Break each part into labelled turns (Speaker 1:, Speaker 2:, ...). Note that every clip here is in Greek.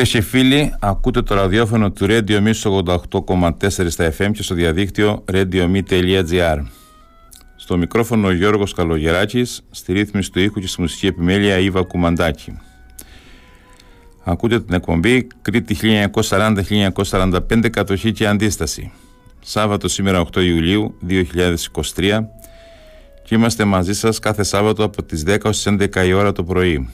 Speaker 1: Φίλες και φίλοι, ακούτε το ραδιόφωνο του Radio Me 88,4 στα FM και στο διαδίκτυο radiome.gr. Στο μικρόφωνο ο Γιώργος Καλογεράκης, στη ρύθμιση του ήχου και στη μουσική επιμέλεια Ήβα Κουμαντάκη. Ακούτε την εκπομπή Κρήτη 1940-1945 κατοχή και αντίσταση. Σάββατο σήμερα 8 Ιουλίου 2023 και είμαστε μαζί σας κάθε Σάββατο από τις 10 ως 11 η ώρα το πρωί.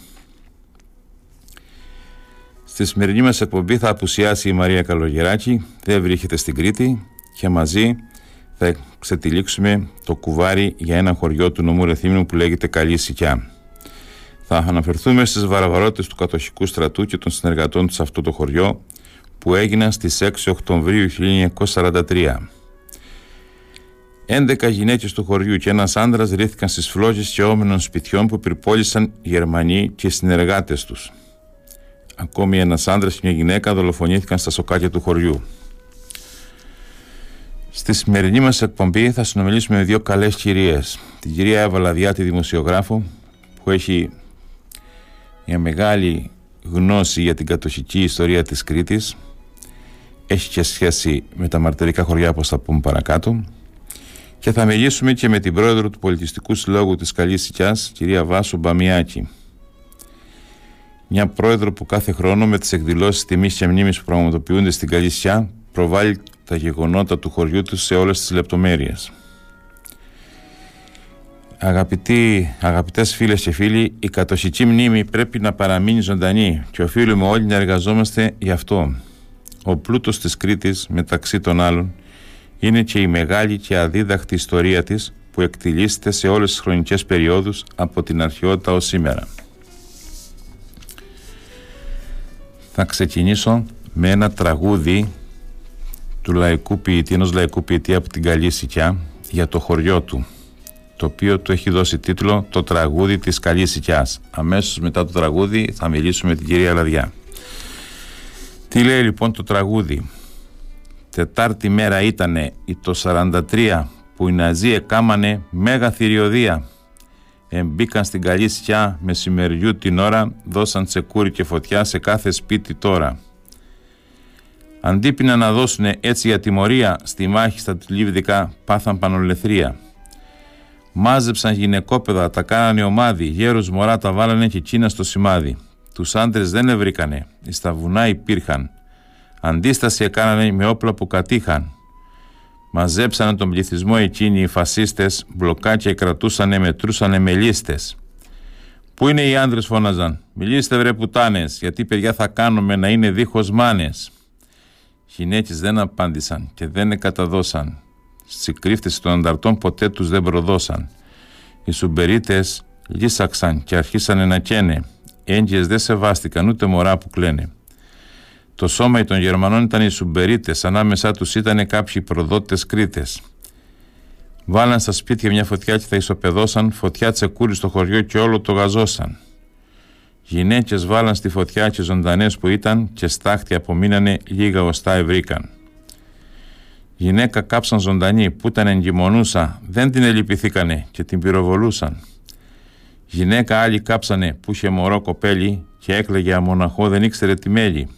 Speaker 1: Στη σημερινή μας εκπομπή θα απουσιάσει η Μαρία Καλογεράκη, δεν βρίσκεται στην Κρήτη και μαζί θα ξετυλίξουμε το κουβάρι για ένα χωριό του νομού Ρεθύμνου που λέγεται Καλή Σικιά. Θα αναφερθούμε στις βαραβαρότητες του κατοχικού στρατού και των συνεργατών τους σε αυτό το χωριό που έγιναν στις 6 Οκτωβρίου 1943. 11 γυναίκες του χωριού και ένας άντρας ρίθηκαν στις φλόγες και όμενων σπιτιών που πυρπόλησαν Γερμανοί και συνεργάτες τους. Ακόμη ένας άντρας και μια γυναίκα δολοφονήθηκαν στα σοκάκια του χωριού. Στη σημερινή μας εκπομπή θα συνομιλήσουμε με δύο καλές κυρίες. Την κυρία Εύα τη δημοσιογράφο, που έχει μια μεγάλη γνώση για την κατοχική ιστορία της Κρήτης. Έχει και σχέση με τα μαρτερικά χωριά, όπως θα πούμε παρακάτω. Και θα μιλήσουμε και με την πρόεδρο του Πολιτιστικού Συλλόγου της Καλής Σικιάς, κυρία Βάσου Μπαμιάκη μια πρόεδρο που κάθε χρόνο με τις εκδηλώσεις τιμής και μνήμης που πραγματοποιούνται στην Καλυσιά προβάλλει τα γεγονότα του χωριού του σε όλες τις λεπτομέρειες. Αγαπητοί, αγαπητές φίλες και φίλοι, η κατοχική μνήμη πρέπει να παραμείνει ζωντανή και οφείλουμε όλοι να εργαζόμαστε γι' αυτό. Ο πλούτος της Κρήτης, μεταξύ των άλλων, είναι και η μεγάλη και αδίδαχτη ιστορία της που εκτιλήσεται σε όλες τις χρονικές περιόδους από την αρχαιότητα ως σήμερα. Θα ξεκινήσω με ένα τραγούδι του λαϊκού ποιητή, ενός λαϊκού ποιητή από την Καλή Σικιά για το χωριό του το οποίο του έχει δώσει τίτλο «Το τραγούδι της Καλής Σικιάς». Αμέσως μετά το τραγούδι θα μιλήσουμε με την κυρία Λαδιά. Τι λέει λοιπόν το τραγούδι; Τετάρτη μέρα ήτανε το 43 που οι Ναζί εκάμανε μέγα θηριωδία Εμπήκαν στην καλή σκιά μεσημεριού την ώρα, δώσαν τσεκούρι και φωτιά σε κάθε σπίτι τώρα. Αντίπεινα να δώσουν έτσι για τιμωρία, στη μάχη στα τηλίβδικα πάθαν πανολεθρία. Μάζεψαν γυναικόπαιδα, τα κάνανε ομάδι, γέρους μωρά τα βάλανε και εκείνα στο σημάδι. Τους άντρες δεν ευρήκανε, στα βουνά υπήρχαν. Αντίσταση έκανανε με όπλα που κατήχαν. Μαζέψανε τον πληθυσμό εκείνοι οι φασίστες, μπλοκάκια κρατούσανε, μετρούσανε με λίστες. Πού είναι οι άντρε φώναζαν. Μιλήστε βρε πουτάνες, γιατί παιδιά θα κάνουμε να είναι δίχως μάνες. Γυναίκες δεν απάντησαν και δεν εκαταδώσαν. Στις κρύφτες των ανταρτών ποτέ τους δεν προδώσαν. Οι σουμπερίτες λύσαξαν και αρχίσανε να καίνε. Έγκυες δεν σεβάστηκαν ούτε μωρά που κλαίνε. Το σώμα των Γερμανών ήταν οι Σουμπερίτες, ανάμεσά τους ήταν κάποιοι προδότες Κρήτες. Βάλαν στα σπίτια μια φωτιά και τα ισοπεδώσαν, φωτιά τσεκούρι στο χωριό και όλο το γαζώσαν. Γυναίκες βάλαν στη φωτιά και ζωντανές που ήταν και στάχτη απομείνανε λίγα οστά ευρήκαν. Γυναίκα κάψαν ζωντανή που ήταν εγκυμονούσα, δεν την ελυπηθήκανε και την πυροβολούσαν. Γυναίκα άλλοι κάψανε που είχε μωρό κοπέλι και έκλαιγε αμοναχό δεν ήξερε τι μέλη.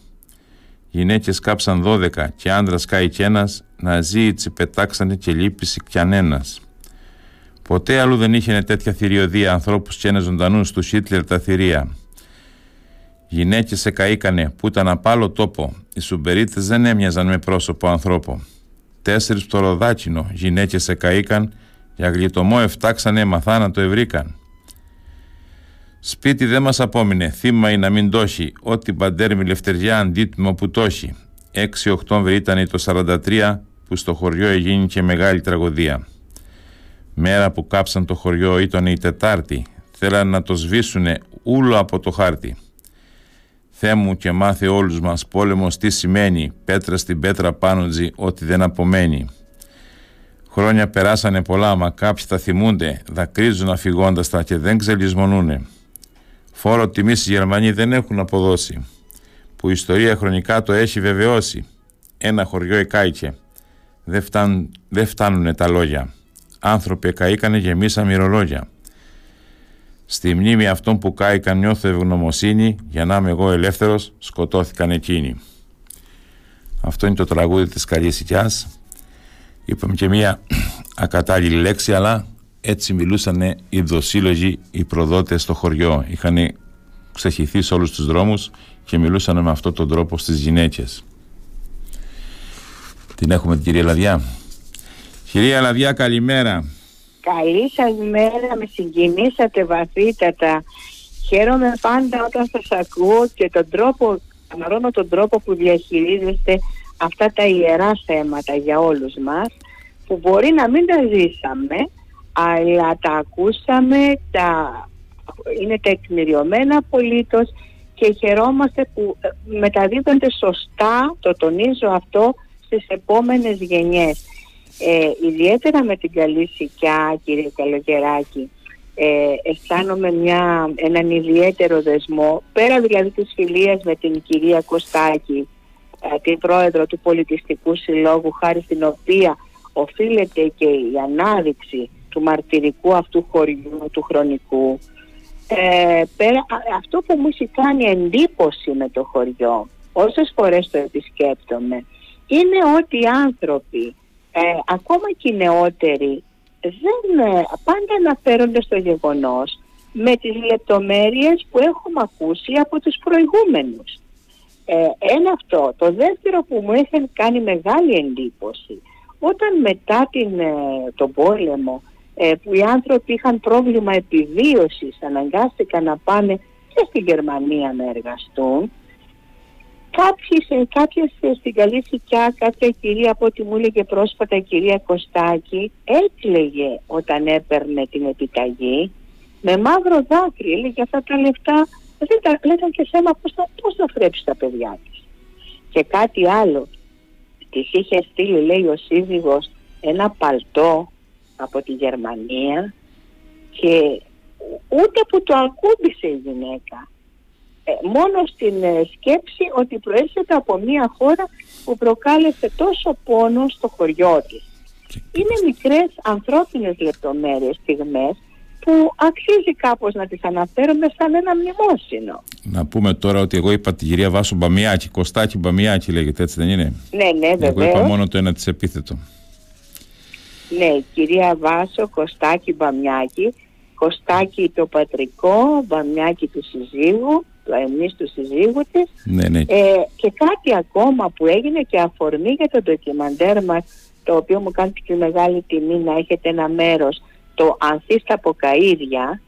Speaker 1: Γυναίκες κάψαν δώδεκα και άντρας κάει κι ένας, ναζίιτσι πετάξανε και λύπηση κανένας. Ποτέ αλλού δεν είχε τέτοια θηριωδία ανθρώπους και ένας ζωντανούς τους Χίτλερ τα θηρία. Γυναίκες σε καήκανε που ήταν απ' άλλο τόπο. Οι σουμπερίτες δεν έμοιαζαν με πρόσωπο ανθρώπο. Τέσσερις πτωροδάτσινο γυναίκες σε καήκαν για γλιτωμό εφτάξανε μαθάνα το ευρήκαν. Σπίτι δεν μας απόμεινε, θύμα ή να μην τόχει, ό,τι παντέρμι λευτεριά αντίτιμο που τόχει. 6 Οκτώβρη ήταν το 43 που στο χωριό έγινε και μεγάλη τραγωδία. Μέρα που κάψαν το χωριό ήταν η Τετάρτη, θέλαν να το σβήσουνε ούλο από το χάρτη. Θεέ μου και μάθε όλους μας πόλεμος τι σημαίνει, πέτρα στην πέτρα πάνωτζη ό,τι δεν απομένει. Χρόνια περάσανε πολλά, μα κάποιοι τα θυμούνται, δακρύζουν αφηγώντας τα και δεν ξελισμονούνε. Φόρο τιμής οι Γερμανοί δεν έχουν αποδώσει, που η ιστορία χρονικά το έχει βεβαιώσει. Ένα χωριό εκάηκε. Δεν, φτάν, δεν φτάνουνε τα λόγια. Άνθρωποι εκαήκανε γεμίσα μυρολόγια. Στη μνήμη αυτών που κάηκαν νιώθω ευγνωμοσύνη για να είμαι εγώ ελεύθερος σκοτώθηκαν εκείνοι. Αυτό είναι το τραγούδι της Καλής Οικιάς. Είπαμε και μία ακατάλληλη λέξη αλλά έτσι μιλούσαν οι δοσύλλογοι, οι προδότες στο χωριό. Είχαν ξεχυθεί σε όλους τους δρόμους και μιλούσαν με αυτόν τον τρόπο στις γυναίκες. Την έχουμε την κυρία Λαδιά. Κυρία Λαδιά καλημέρα.
Speaker 2: Καλή σας μέρα, με συγκινήσατε βαθύτατα. Χαίρομαι πάντα όταν σας ακούω και τον τρόπο, αναρώνω τον τρόπο που διαχειρίζεστε αυτά τα ιερά θέματα για όλους μας που μπορεί να μην τα ζήσαμε αλλά τα ακούσαμε, τα... είναι τεκμηριωμένα απολύτως και χαιρόμαστε που ε, μεταδίδονται σωστά, το τονίζω αυτό, στις επόμενες γενιές. Ε, ιδιαίτερα με την καλή σικιά, κύριε Καλογεράκη, ε, αισθάνομαι μια, έναν ιδιαίτερο δεσμό, πέρα δηλαδή της φιλίας με την κυρία Κωστάκη, ε, την πρόεδρο του Πολιτιστικού Συλλόγου, χάρη στην οποία οφείλεται και η ανάδειξη του μαρτυρικού αυτού χωριού, του χρονικού. Ε, πέρα, αυτό που μου έχει κάνει εντύπωση με το χωριό, όσες φορές το επισκέπτομαι, είναι ότι οι άνθρωποι, ε, ακόμα και οι νεότεροι, δεν, ε, πάντα αναφέρονται στο γεγονός με τις λεπτομέρειες που έχουμε ακούσει από τους προηγούμενους. Ε, ένα αυτό. Το δεύτερο που μου έχει κάνει μεγάλη εντύπωση, όταν μετά την, ε, τον πόλεμο ε, που οι άνθρωποι είχαν πρόβλημα επιβίωσης, αναγκάστηκαν να πάνε και στην Γερμανία να εργαστούν, Κάποιοι, κάποιες στην καλή σικιά, κάποια κυρία από ό,τι μου έλεγε πρόσφατα η κυρία Κωστάκη, έκλαιγε όταν έπαιρνε την επιταγή με μαύρο δάκρυ. Έλεγε αυτά τα λεφτά δεν τα λέγανε και σέμα πώς θα, πώς θα φρέψει τα παιδιά της. Και κάτι άλλο, της είχε στείλει λέει ο σύζυγος ένα παλτό από τη Γερμανία και ούτε που το ακούμπησε η γυναίκα ε, μόνο στην ε, σκέψη ότι προέρχεται από μια χώρα που προκάλεσε τόσο πόνο στο χωριό της. Είναι μικρές ανθρώπινες λεπτομέρειες, στιγμές, που αξίζει κάπως να τις αναφέρουμε σαν ένα μνημόσυνο.
Speaker 1: Να πούμε τώρα ότι εγώ είπα τη κυρία Βάσο Μπαμιάκη, Κωστάκη Μπαμιάκη λέγεται έτσι δεν είναι;
Speaker 2: Ναι, ναι,
Speaker 1: Εγώ είπα μόνο το ένα της επίθετο.
Speaker 2: Ναι, κυρία Βάσο, Κωστάκη Μπαμιάκη, Κωστάκη το πατρικό, Μπαμιάκη του συζύγου, εμείς του συζύγου της.
Speaker 1: Ναι, ναι.
Speaker 2: Ε, και κάτι ακόμα που έγινε και αφορμή για το ντοκιμαντέρ μας, το οποίο μου κάνει και μεγάλη τιμή να έχετε ένα μέρος, το «Ανθί στα Ποκαΐδια»,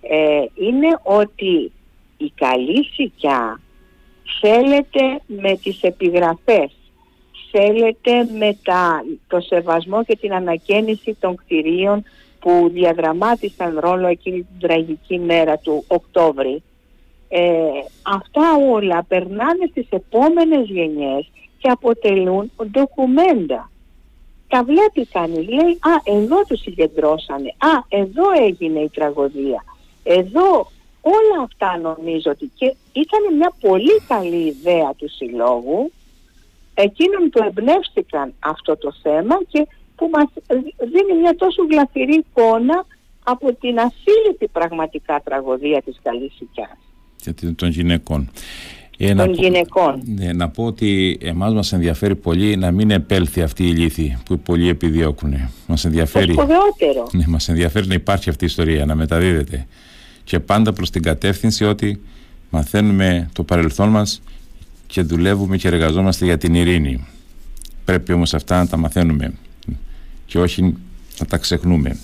Speaker 2: ε, είναι ότι η καλή σικιά θέλετε με τις επιγραφές, θέλετε με τα, το σεβασμό και την ανακαίνιση των κτηρίων που διαδραμάτισαν ρόλο εκείνη την τραγική μέρα του Οκτώβρη. Ε, αυτά όλα περνάνε στις επόμενες γενιές και αποτελούν ντοκουμέντα. Τα βλέπει κανείς, λέει «Α, εδώ τους συγκεντρώσανε, α, εδώ έγινε η τραγωδία, εδώ όλα αυτά νομίζω ότι και ήταν μια πολύ καλή ιδέα του συλλόγου, εκείνων που εμπνεύστηκαν αυτό το θέμα και που μας δίνει μια τόσο γλαφυρή εικόνα από την ασύλληπτη πραγματικά τραγωδία της καλής οικιάς
Speaker 1: των γυναικών.
Speaker 2: Ε, των γυναικών.
Speaker 1: Ναι, να πω ότι εμάς μας ενδιαφέρει πολύ να μην επέλθει αυτή η λύθη που πολλοί επιδιώκουν. Μας ενδιαφέρει,
Speaker 2: το
Speaker 1: ναι, μας ενδιαφέρει να υπάρχει αυτή η ιστορία, να μεταδίδεται. Και πάντα προς την κατεύθυνση ότι μαθαίνουμε το παρελθόν μας και δουλεύουμε και εργαζόμαστε για την ειρήνη. Πρέπει όμως αυτά να τα μαθαίνουμε και όχι να τα ξεχνούμε.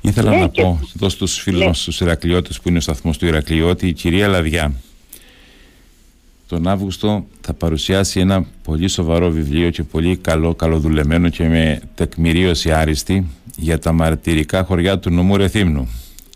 Speaker 1: Ήθελα ναι, να και... πω εδώ στους φίλους ναι. μας τους Ηρακλειώτες που είναι ο σταθμός του Ηρακλειώτη η κυρία Λαδιά τον Αύγουστο θα παρουσιάσει ένα πολύ σοβαρό βιβλίο και πολύ καλό, καλοδουλεμένο και με τεκμηρίωση άριστη για τα μαρτυρικά χωριά του νομού Ρεθύμνου.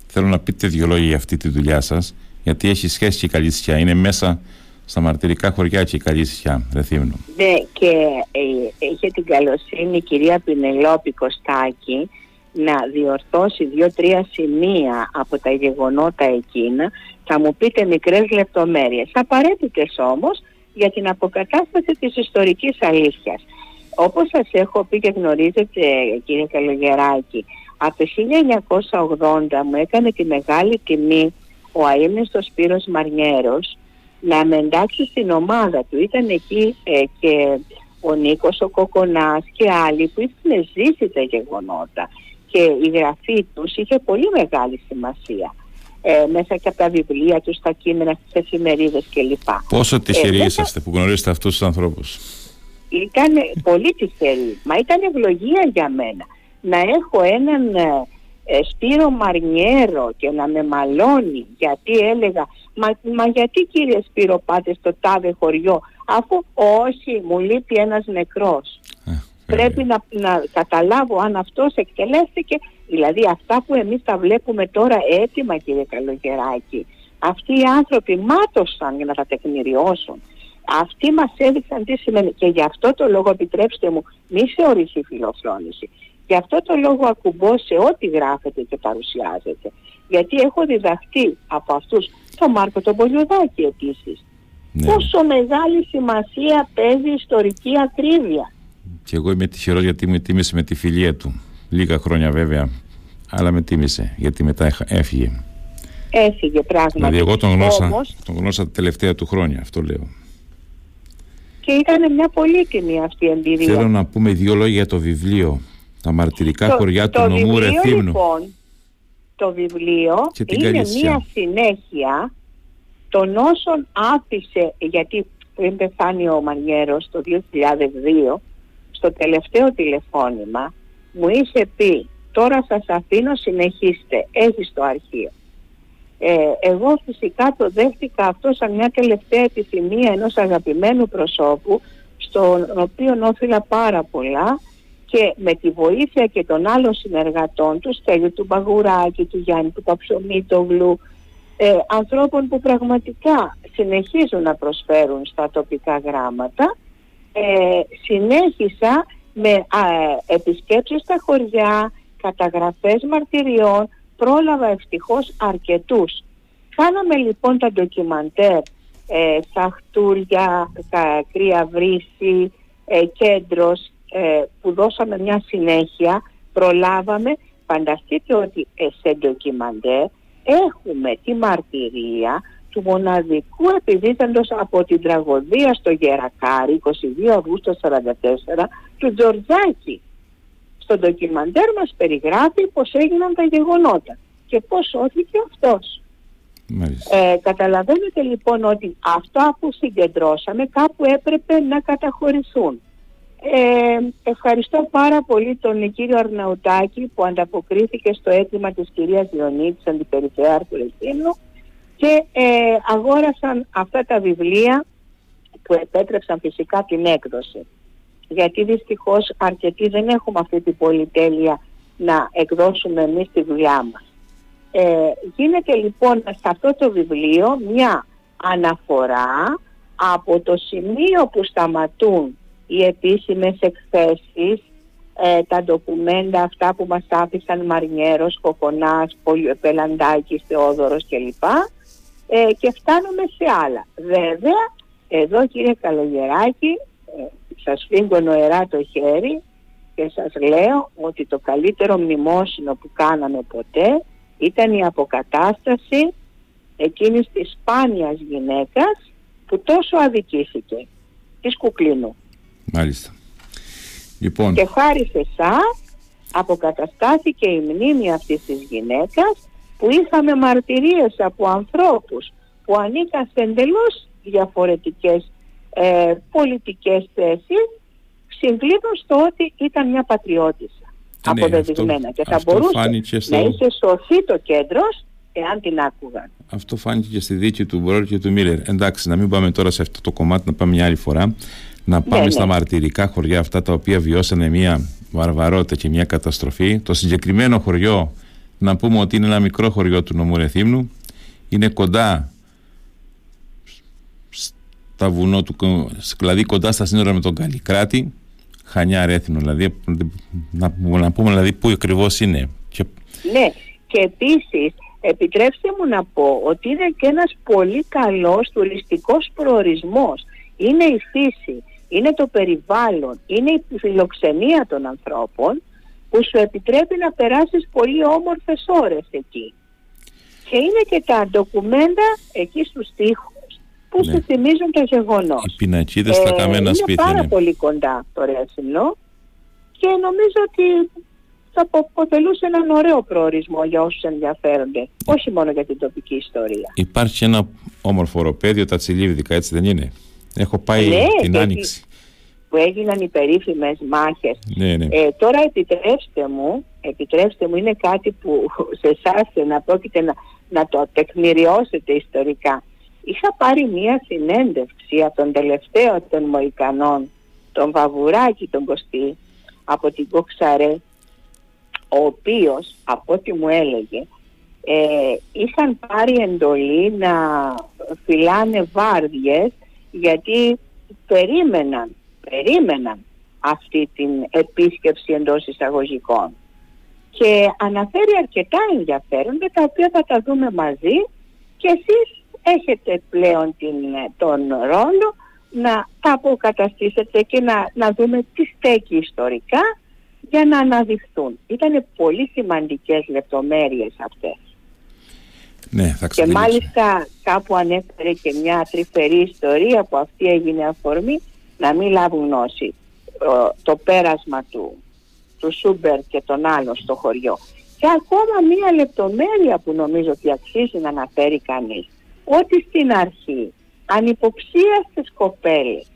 Speaker 1: Θέλω να πείτε δύο λόγια για αυτή τη δουλειά σας γιατί έχει σχέση και η Καλύσσια. Είναι μέσα στα μαρτυρικά χωριά και η Καλύσσια Ρεθύμνου.
Speaker 2: Ναι και ε, είχε την καλοσύνη η κυρία Πινελόπη Κωστάκη να διορθώσει δύο-τρία σημεία από τα γεγονότα εκείνα, θα μου πείτε μικρές λεπτομέρειες. Απαραίτητες όμως για την αποκατάσταση της ιστορικής αλήθειας. Όπως σας έχω πει και γνωρίζετε κύριε Καλογεράκη, Από το 1980 μου έκανε τη μεγάλη τιμή ο αείμνηστος Σπύρος Μαρνιέρος να με εντάξει στην ομάδα του. Ήταν εκεί ε, και ο Νίκος ο Κοκονάς και άλλοι που είχαν ζήσει τα γεγονότα και η γραφή τους είχε πολύ μεγάλη σημασία ε, μέσα και από τα βιβλία τους, τα κείμενα στις εφημερίδες κλπ.
Speaker 1: Πόσο τυχεροί ε, είσαστε που γνωρίζετε αυτούς τους ανθρώπους;
Speaker 2: Ήταν πολύ τυχεροί, μα ήταν ευλογία για μένα να έχω έναν ε, ε, Σπύρο Μαρνιέρο και να με μαλώνει γιατί έλεγα μα, μα γιατί κύριε Σπύρο πάτε στο τάδε χωριό αφού όχι μου λείπει ένας νεκρός. Ε, πρέπει να, να καταλάβω αν αυτός εκτελέστηκε. Δηλαδή αυτά που εμείς τα βλέπουμε τώρα έτοιμα κύριε Καλογεράκη. Αυτοί οι άνθρωποι μάτωσαν για να τα τεκμηριώσουν. Αυτοί μας έδειξαν τι σημαίνει. Και γι' αυτό το λόγο επιτρέψτε μου μη θεωρήσει φιλοφρόνηση. Γι' αυτό το λόγο ακουμπώ σε ό,τι γράφεται και παρουσιάζεται. Γιατί έχω διδαχτεί από αυτούς, τον Μάρκο τον Πολιοδάκη επίσης, ναι. πόσο μεγάλη σημασία παίζει η ιστορική ακρίβεια.
Speaker 1: Και εγώ είμαι τυχερός γιατί με τίμησε με τη φιλία του. Λίγα χρόνια βέβαια, αλλά με τίμησε γιατί μετά έφυγε.
Speaker 2: Έφυγε πράγματι.
Speaker 1: Δηλαδή εγώ τον γνώσα, Όμως, τον γνώσα τα τελευταία του χρόνια, αυτό λέω.
Speaker 2: Και ήταν μια πολύτιμη αυτή η εμπειρία.
Speaker 1: Θέλω να πούμε δύο λόγια για το βιβλίο τα μαρτυρικά το, χωριά του νομού Ρεθύμνου.
Speaker 2: Λοιπόν, το βιβλίο είναι μια συνέχεια των όσων άφησε, γιατί πριν πεθάνει ο Μανιέρος το 2002, στο τελευταίο τηλεφώνημα μου είχε πει τώρα σας αφήνω συνεχίστε, έχεις το αρχείο. Ε, εγώ φυσικά το δέχτηκα αυτό σαν μια τελευταία επιθυμία ενός αγαπημένου προσώπου στον οποίο όφυλα πάρα πολλά και με τη βοήθεια και των άλλων συνεργατών του, Στέλιου του Μπαγουράκη, του Γιάννη του Καψομίτογλου, ε, ανθρώπων που πραγματικά συνεχίζουν να προσφέρουν στα τοπικά γράμματα, ε, συνέχισα με α, επισκέψεις στα χωριά, καταγραφές μαρτυριών, πρόλαβα ευτυχώς αρκετούς. Κάναμε λοιπόν τα ντοκιμαντέρ ε, Σαχτούρια, Κρύα Βρύση, ε, Κέντρος ε, που δώσαμε μια συνέχεια, προλάβαμε, φανταστείτε ότι ε, σε ντοκιμαντέρ έχουμε τη μαρτυρία του μοναδικού επιδίδαντος από την τραγωδία στο Γερακάρι 22 Αυγούστου 1944 του Τζορτζάκη. Στο ντοκιμαντέρ μας περιγράφει πως έγιναν τα γεγονότα και πως όθηκε αυτός. Ε, καταλαβαίνετε λοιπόν ότι αυτό που συγκεντρώσαμε κάπου έπρεπε να καταχωρηθούν. Ε, ευχαριστώ πάρα πολύ τον κύριο Αρναουτάκη που ανταποκρίθηκε στο αίτημα της κυρίας Διονύτης Αντιπεριφερειάρχου Ρεστίνου και ε, αγόρασαν αυτά τα βιβλία που επέτρεψαν φυσικά την έκδοση. Γιατί δυστυχώς αρκετοί δεν έχουμε αυτή την πολυτέλεια να εκδώσουμε εμείς τη δουλειά μας. Ε, γίνεται λοιπόν σε αυτό το βιβλίο μια αναφορά από το σημείο που σταματούν οι επίσημες εκθέσεις, ε, τα ντοκουμέντα αυτά που μας άφησαν Μαρνιέρος, Κοκονάς, Πελαντάκης, Θεόδωρος κλπ. Ε, και φτάνουμε σε άλλα. Βέβαια, εδώ κύριε Καλογεράκη, ε, σας φύγω νοερά το χέρι και σας λέω ότι το καλύτερο μνημόσυνο που κάναμε ποτέ ήταν η αποκατάσταση εκείνης της σπάνιας γυναίκας που τόσο αδικήθηκε, της Κουκλίνου.
Speaker 1: Μάλιστα. Λοιπόν.
Speaker 2: Και χάρη σε εσά αποκαταστάθηκε η μνήμη αυτής της γυναίκας που είχαμε μαρτυρίες από ανθρώπους που ανήκαν σε εντελώς διαφορετικές ε, πολιτικές θέσεις συγκλίνουν στο ότι ήταν μια πατριώτησα ναι, αποδεδειγμένα και θα μπορούσε στο... να είχε σωθεί το κέντρος εάν την άκουγαν.
Speaker 1: Αυτό φάνηκε και στη δίκη του Μπρόλ και του Μίλλερ. Εντάξει, να μην πάμε τώρα σε αυτό το κομμάτι, να πάμε μια άλλη φορά να πάμε ναι, στα ναι. μαρτυρικά χωριά αυτά τα οποία βιώσανε μια βαρβαρότητα και μια καταστροφή. Το συγκεκριμένο χωριό, να πούμε ότι είναι ένα μικρό χωριό του νομού Ρεθύμνου, είναι κοντά στα βουνό του, δηλαδή κοντά στα σύνορα με τον Καλλικράτη, Χανιά Ρέθινο, δηλαδή, να, να πούμε δηλαδή πού ακριβώς είναι.
Speaker 2: Και... Ναι, και επίσης επιτρέψτε μου να πω ότι είναι και ένας πολύ καλός τουριστικός προορισμός. Είναι η φύση, είναι το περιβάλλον, είναι η φιλοξενία των ανθρώπων που σου επιτρέπει να περάσεις πολύ όμορφες ώρες εκεί. Και είναι και τα ντοκουμέντα εκεί στους τοίχους που ναι. σου θυμίζουν το γεγονός.
Speaker 1: Οι πινακίδες στα καμένα
Speaker 2: ε,
Speaker 1: σπίτια.
Speaker 2: Είναι πάρα πολύ κοντά το Ρέθινο και νομίζω ότι θα αποτελούσε έναν ωραίο προορισμό για όσους ενδιαφέρονται, όχι μόνο για την τοπική ιστορία.
Speaker 1: Υπάρχει ένα όμορφο οροπέδιο, τα Τσιλίβδικα, έτσι δεν είναι; Έχω πάει
Speaker 2: ναι,
Speaker 1: την Άνοιξη.
Speaker 2: Που έγιναν οι περίφημες μάχες.
Speaker 1: Ναι, ναι.
Speaker 2: Ε, τώρα επιτρέψτε μου, επιτρέψτε μου, είναι κάτι που σε εσάς να πρόκειται να, να το τεκμηριώσετε ιστορικά. Είχα πάρει μία συνέντευξη από τον τελευταίο των Μοϊκανών, τον Βαβουράκη τον Κωστή, από την Κοξαρέ, ο οποίος, από ό,τι μου έλεγε, ε, είχαν πάρει εντολή να φυλάνε βάρδιες γιατί περίμεναν, περίμεναν αυτή την επίσκεψη εντός εισαγωγικών. Και αναφέρει αρκετά ενδιαφέροντα τα οποία θα τα δούμε μαζί και εσείς έχετε πλέον την, τον ρόλο να τα αποκαταστήσετε και να, να δούμε τι στέκει ιστορικά για να αναδειχθούν. Ήταν πολύ σημαντικές λεπτομέρειες αυτές.
Speaker 1: Ναι, θα
Speaker 2: και μάλιστα κάπου ανέφερε και μια τρυφερή ιστορία που αυτή έγινε αφορμή να μην λάβουν γνώση το πέρασμα του, του Σούμπερ και των άλλων στο χωριό. Και ακόμα μια λεπτομέρεια που νομίζω ότι αξίζει να αναφέρει κανείς ότι στην αρχή ανυποψίαστες κοπέλες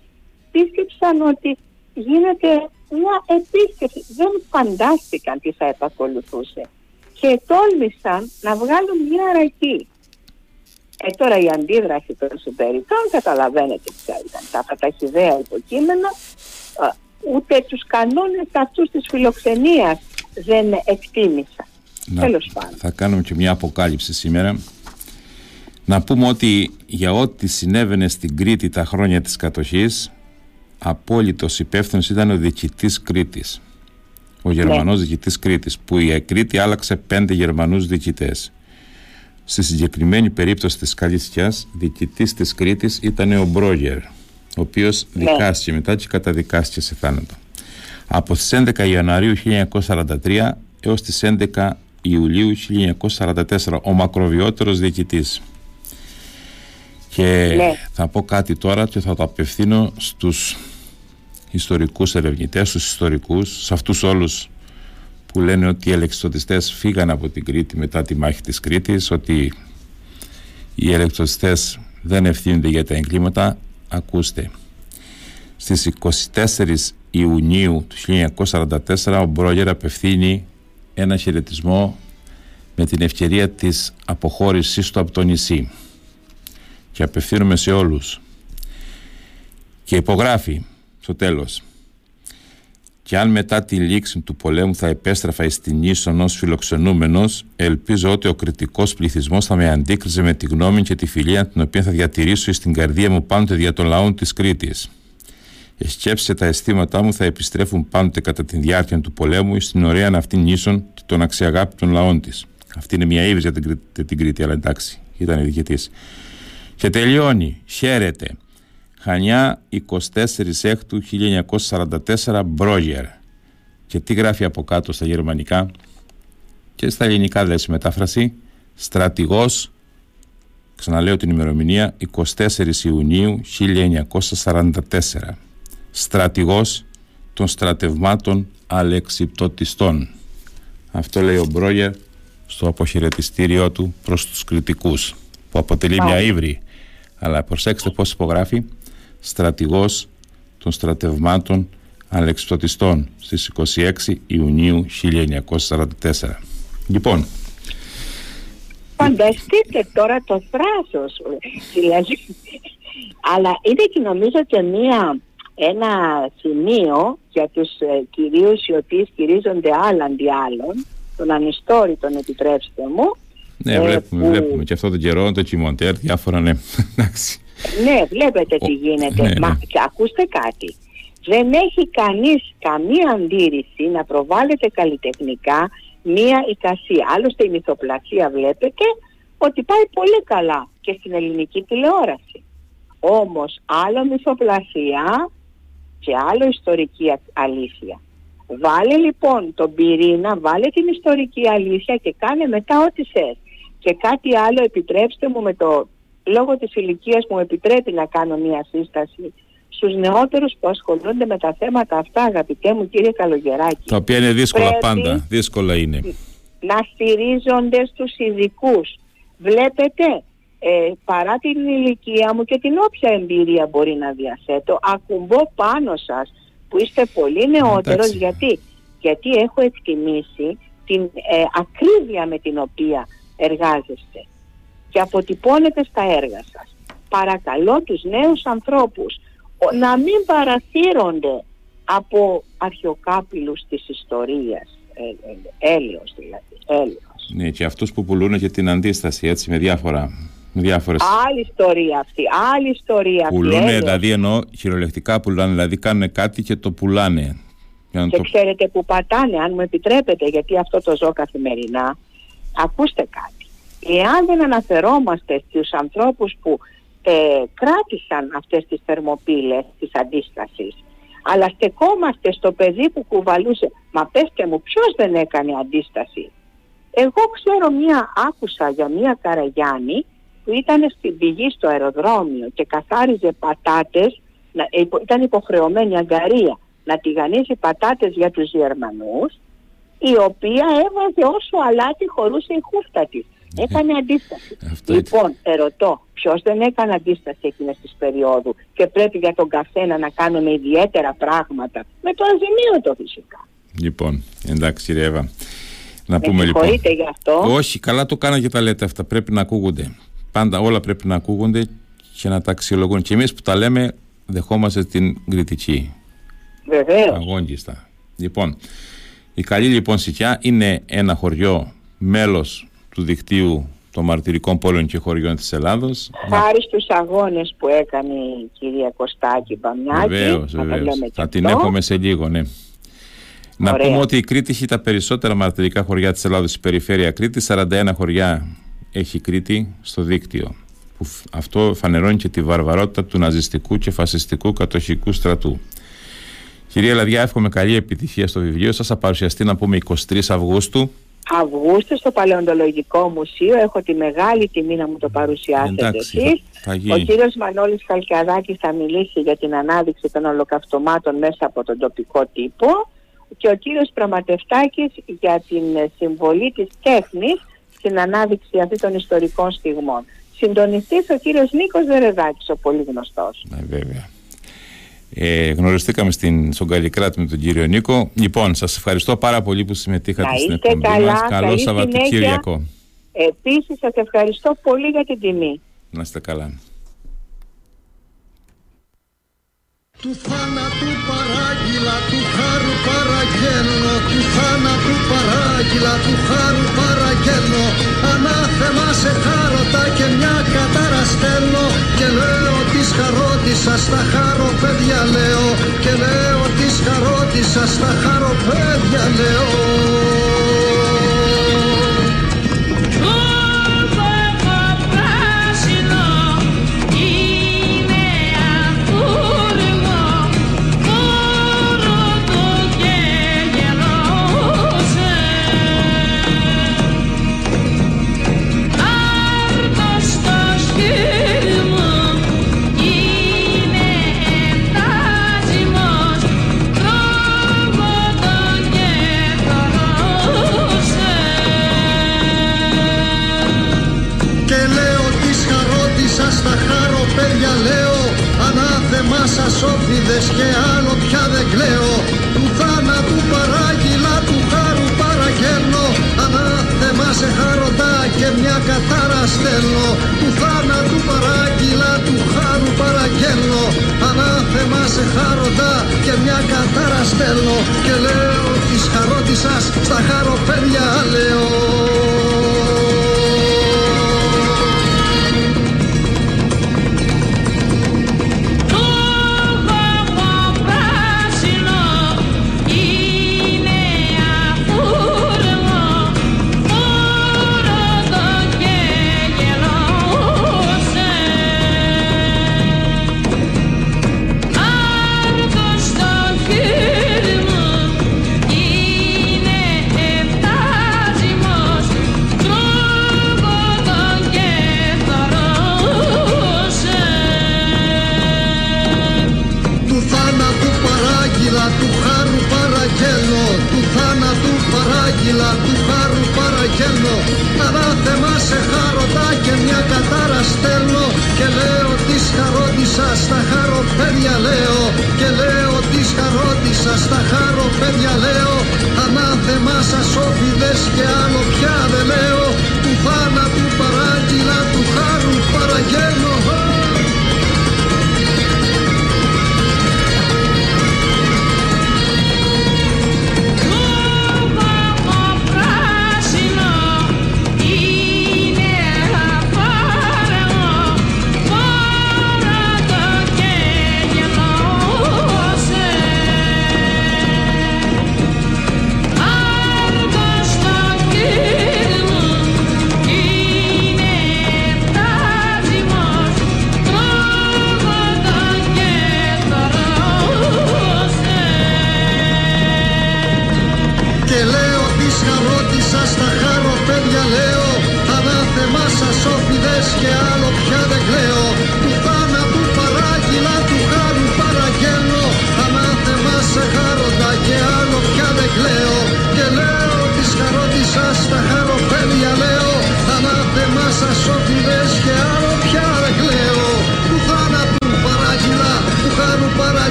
Speaker 2: πίστεψαν ότι γίνεται μια επίσκεψη. Δεν φαντάστηκαν τι θα επακολουθούσε. Και τόλμησαν να βγάλουν μια αρακή. Ε, τώρα η αντίδραση των συμπεριτών καταλαβαίνετε ποια ήταν. Τα καταχυδαία υποκείμενα ούτε τους κανόνες αυτούς της φιλοξενίας δεν εκτίμησαν. Τέλος πάντων.
Speaker 1: Θα κάνουμε και μια αποκάλυψη σήμερα. Να πούμε ότι για ό,τι συνέβαινε στην Κρήτη τα χρόνια της κατοχής απόλυτος υπεύθυνος ήταν ο διοικητής Κρήτης. Ο Γερμανός ναι. διοικητής Κρήτης που η Κρήτη άλλαξε πέντε Γερμανούς διοικητές. Στη συγκεκριμένη περίπτωση της Καλύσιας διοικητής της Κρήτης ήταν ο Μπρόγερ ο οποίος ναι. δικάστηκε μετά και καταδικάστηκε σε θάνατο. Από τις 11 Ιανουαρίου 1943 έως τις 11 Ιουλίου 1944 ο μακροβιότερος διοικητής. Και ναι. θα πω κάτι τώρα και θα το απευθύνω στους ιστορικούς ερευνητές, στους ιστορικούς, σε αυτούς όλους που λένε ότι οι ελεξιτοτιστές φύγαν από την Κρήτη μετά τη μάχη της Κρήτης, ότι οι ελεξιτοτιστές δεν ευθύνονται για τα εγκλήματα. Ακούστε, στις 24 Ιουνίου του 1944 ο Μπρόγερ απευθύνει ένα χαιρετισμό με την ευκαιρία της αποχώρησής του από το νησί και απευθύνομαι σε όλους και υπογράφει στο τέλος και αν μετά τη λήξη του πολέμου θα επέστρεφα στην ίσον ως φιλοξενούμενος ελπίζω ότι ο κριτικός πληθυσμός θα με αντίκριζε με τη γνώμη και τη φιλία την οποία θα διατηρήσω στην καρδία μου πάντοτε δια των λαών της Κρήτης οι σκέψεις τα αισθήματά μου θα επιστρέφουν πάντοτε κατά τη διάρκεια του πολέμου στην ωραία αυτήν νήσων και τον αξιαγάπη των λαών της. Αυτή είναι μια ύβρις για την, την Κρήτη, αλλά εντάξει, ήταν η δική της. Και τελειώνει, χαίρεται. Χανιά 24 Έκτου 1944 Μπρόγερ. Και τι γράφει από κάτω στα γερμανικά; Και στα ελληνικά δεν μετάφραση. Στρατηγός, ξαναλέω την ημερομηνία, 24 Ιουνίου 1944. Στρατηγός των στρατευμάτων αλεξιπτωτιστών. Αυτό λέει ο Μπρόγερ στο αποχαιρετιστήριό του προς τους κριτικούς που αποτελεί μια ύβρη αλλά προσέξτε πώς υπογράφει στρατηγός των στρατευμάτων αλεξιπτωτιστών στις 26 Ιουνίου 1944. Λοιπόν,
Speaker 2: Φανταστείτε τώρα το θράσος, δηλαδή. Αλλά είναι και νομίζω και μία, ένα σημείο για τους ε, κυρίους οι οποίοι στηρίζονται άλλαντι άλλων, τον ανιστόρητον επιτρέψτε μου.
Speaker 1: Ναι, ε, βλέπουμε, που... βλέπουμε και αυτό το καιρό, το Κιμοντέρ, διάφορα ναι.
Speaker 2: ναι, βλέπετε τι γίνεται. Ναι, Μα ναι. και ακούστε κάτι. Δεν έχει κανείς καμία αντίρρηση να προβάλλεται καλλιτεχνικά μία εικασία. Άλλωστε η μυθοπλασία βλέπετε ότι πάει πολύ καλά και στην ελληνική τηλεόραση. Όμως άλλο μυθοπλασία και άλλο ιστορική αλήθεια. Βάλε λοιπόν τον πυρήνα, βάλε την ιστορική αλήθεια και κάνε μετά ό,τι θες. Και κάτι άλλο επιτρέψτε μου με το λόγο της ηλικίας μου επιτρέπει να κάνω μια σύσταση στους νεότερους που ασχολούνται με τα θέματα αυτά αγαπητέ μου κύριε Καλογεράκη.
Speaker 1: Τα οποία είναι δύσκολα πάντα, δύσκολα είναι.
Speaker 2: Να στηρίζονται στους ειδικούς. Βλέπετε, ε, παρά την ηλικία μου και την όποια εμπειρία μπορεί να διαθέτω, ακουμπώ πάνω σας που είστε πολύ νεότερος γιατί, γιατί έχω εκτιμήσει την ε, ακρίβεια με την οποία εργάζεστε και αποτυπώνετε στα έργα σας. Παρακαλώ τους νέους ανθρώπους να μην παρασύρονται από αρχαιοκάπηλους της ιστορίας, ε, ε, έλεος δηλαδή, έλεος.
Speaker 1: Ναι, και αυτούς που πουλούν και την αντίσταση έτσι με διάφορα διάφορες...
Speaker 2: Άλλη ιστορία αυτή, άλλη ιστορία αυτή.
Speaker 1: Πουλούνε, δηλαδή εννοώ χειρολεκτικά πουλάνε, δηλαδή κάνουν κάτι και το πουλάνε.
Speaker 2: και το... ξέρετε που πατάνε, αν μου επιτρέπετε, γιατί αυτό το ζω καθημερινά, ακούστε κάτι. Εάν δεν αναφερόμαστε στους ανθρώπους που ε, κράτησαν αυτές τις θερμοπύλες της αντίστασης, αλλά στεκόμαστε στο παιδί που κουβαλούσε, μα πέστε μου ποιος δεν έκανε αντίσταση; Εγώ ξέρω μία, άκουσα για μία Καραγιάννη που ήταν στην πηγή στο αεροδρόμιο και καθάριζε πατάτες, ε, ήταν υποχρεωμένη αγκαρία να τηγανίζει πατάτες για τους Γερμανούς, η οποία έβαζε όσο αλάτι χωρούσε η χούφτα της. Ε, έκανε αντίσταση. λοιπόν, ερωτώ, ποιος δεν έκανε αντίσταση εκείνες τη περίοδου και πρέπει για τον καθένα να κάνουμε ιδιαίτερα πράγματα; Με το αζημίωτο φυσικά.
Speaker 1: Λοιπόν, εντάξει, Ρεύα. Να πούμε λοιπόν.
Speaker 2: γι' αυτό.
Speaker 1: Όχι, καλά το κάνα και τα λέτε αυτά. Πρέπει να ακούγονται. Πάντα όλα πρέπει να ακούγονται και να τα αξιολογούν. Και εμείς που τα λέμε, δεχόμαστε την κριτική.
Speaker 2: Βεβαίως.
Speaker 1: Αγώνιστα. Λοιπόν, η καλή λοιπόν Σιτιά είναι ένα χωριό μέλος του δικτύου των μαρτυρικών πόλεων και χωριών της Ελλάδος.
Speaker 2: Χάρη στους αγώνες που έκανε η κυρία Κωστάκη Μπαμιάκη.
Speaker 1: Βεβαίως, βεβαίως. Θα την έχουμε σε λίγο, ναι. Να πούμε ότι η Κρήτη έχει τα περισσότερα μαρτυρικά χωριά της Ελλάδος στην περιφέρεια Κρήτη. 41 χωριά έχει Κρήτη στο δίκτυο. Που αυτό φανερώνει και τη βαρβαρότητα του ναζιστικού και φασιστικού κατοχικού στρατού. Κυρία Λαδιά, εύχομαι καλή επιτυχία στο βιβλίο σας. Θα παρουσιαστεί να πούμε 23 Αυγούστου.
Speaker 2: Αυγούστου στο Παλαιοντολογικό Μουσείο. Έχω τη μεγάλη τιμή να μου το παρουσιάσετε εσείς. Ο κύριος Μανώλης Καλκιαδάκης θα μιλήσει για την ανάδειξη των ολοκαυτωμάτων μέσα από τον τοπικό τύπο και ο κύριος Πραγματευτάκης για την συμβολή της τέχνης στην ανάδειξη αυτή των ιστορικών στιγμών. Συντονιστής ο κύριος Νίκος Δερεδάκης, ο πολύ γνωστός.
Speaker 1: Ναι, βέβαια. Ε, γνωριστήκαμε στην, στον Καλλικράτη με τον κύριο Νίκο. Λοιπόν, σας ευχαριστώ πάρα πολύ που συμμετείχατε στην εκπομπή καλά, μας. Καλό Σαββατοκύριακο.
Speaker 2: Επίσης, σας ευχαριστώ πολύ για την τιμή.
Speaker 1: Να είστε καλά.
Speaker 3: Του θάνατου παράγγυλα, του χάρου παραγγέλνω. Του θάνατου παράγγυλα, του χάρου παραγγέλνω. Ανάθεμα σε χάρωτα και μια κατάρα στέλνω. Και λέω της χαρότησας στα χάρο παιδιά λέω. Και λέω της χαρότησας στα χάρο παιδιά λέω σόφιδες και άλλο πια δεν κλαίω. Του θάνατου παράγγυλα του χάρου παραγγέλνω. Ανάθεμα σε χαροντά και μια κατάρα στέλνω. Του θάνατου παράγγυλα του χάρου παραγγέλνω. Ανάθεμα σε χαροντά και μια κατάρα στέλνω. Και λέω της χαρότησας στα χαροπέρια λέω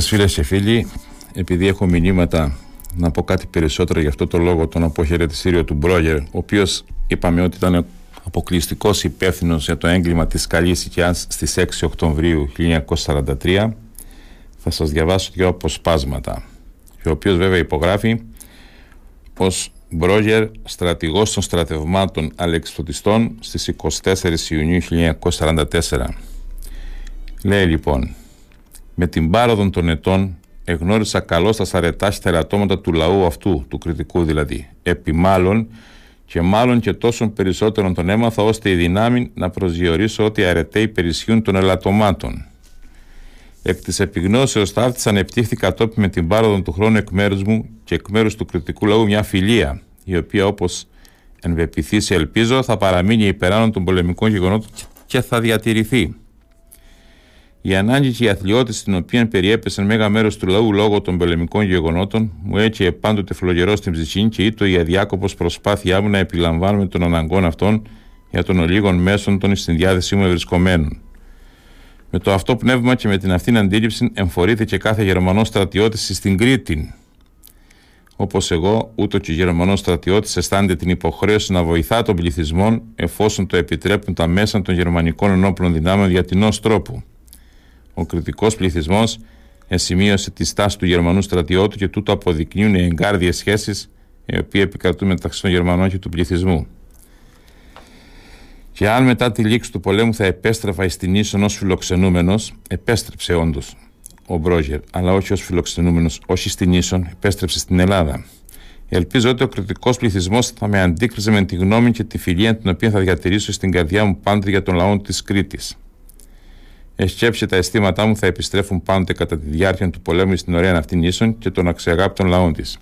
Speaker 1: Αγαπητές φίλες και φίλοι, επειδή έχω μηνύματα να πω κάτι περισσότερο για αυτό το λόγο, τον αποχαιρετιστήριο του Μπρόγερ, ο οποίος είπαμε ότι ήταν αποκλειστικός υπεύθυνος για το έγκλημα της καλής οικιάς στις 6 Οκτωβρίου 1943, θα σας διαβάσω δύο αποσπάσματα, ο οποίος βέβαια υπογράφει ως Μπρόγερ, στρατηγός των στρατευμάτων αλεξιπτωτιστών στις 24 Ιουνίου 1944. Λέει λοιπόν, με την πάροδο των ετών εγνώρισα καλώς τα σαρετά στερατώματα του λαού αυτού, του κριτικού δηλαδή. Επί μάλλον και μάλλον και τόσων περισσότερων τον έμαθα ώστε η δυνάμει να προσδιορίσω ότι αρετέ υπερισχύουν των ελαττωμάτων. Εκ της επιγνώσεως ταύτη ανεπτύχθη κατόπιν με την πάροδο του χρόνου εκ μέρους μου και εκ μέρους του κριτικού λαού μια φιλία, η οποία όπως ενβεπιθήσει ελπίζω θα παραμείνει υπεράνω των πολεμικών γεγονότων και θα διατηρηθεί. Η ανάγκη και η αθλειότητα στην οποία περιέπεσαν μέγα μέρος του λαού λόγω των πολεμικών γεγονότων μου έτσι πάντοτε φλογερό στην ψυχή και ήτο η αδιάκοπος προσπάθειά μου να επιλαμβάνουμε των αναγκών αυτών για των ολίγων μέσων των στην διάθεσή μου ευρισκομένων. Με το αυτό πνεύμα και με την αυτήν αντίληψη εμφορείται κάθε Γερμανός στρατιώτης στην Κρήτη. Όπως εγώ, ούτω και ο Γερμανός στρατιώτης αισθάνεται την υποχρέωση να βοηθά τον πληθυσμό εφόσον το επιτρέπουν τα μέσα των γερμανικών ενόπλων δυνάμεων για την τρόπου. Ο κριτικός πληθυσμός ενσημείωσε τη στάση του Γερμανού στρατιώτου και τούτο αποδεικνύουν οι εγκάρδιες σχέσεις οι οποίοι επικρατούν μεταξύ των Γερμανών και του πληθυσμού. Και αν μετά τη λήξη του πολέμου θα επέστρεφα εις την ίσον ως φιλοξενούμενος, επέστρεψε όντως ο Μπρόγερ, αλλά όχι ως φιλοξενούμενος, όχι στην ίσον, επέστρεψε στην Ελλάδα. Ελπίζω ότι ο κριτικός πληθυσμός θα με αντίκριζε με τη γνώμη και τη φιλία την οποία θα διατηρήσω στην καρδιά μου πάντοτε για τον λαό της Κρήτης. Εσκέψε τα αισθήματά μου θα επιστρέφουν πάντοτε κατά τη διάρκεια του πολέμου στην ωραία αυτήν ίσον και των αξιαγάπητων λαών της.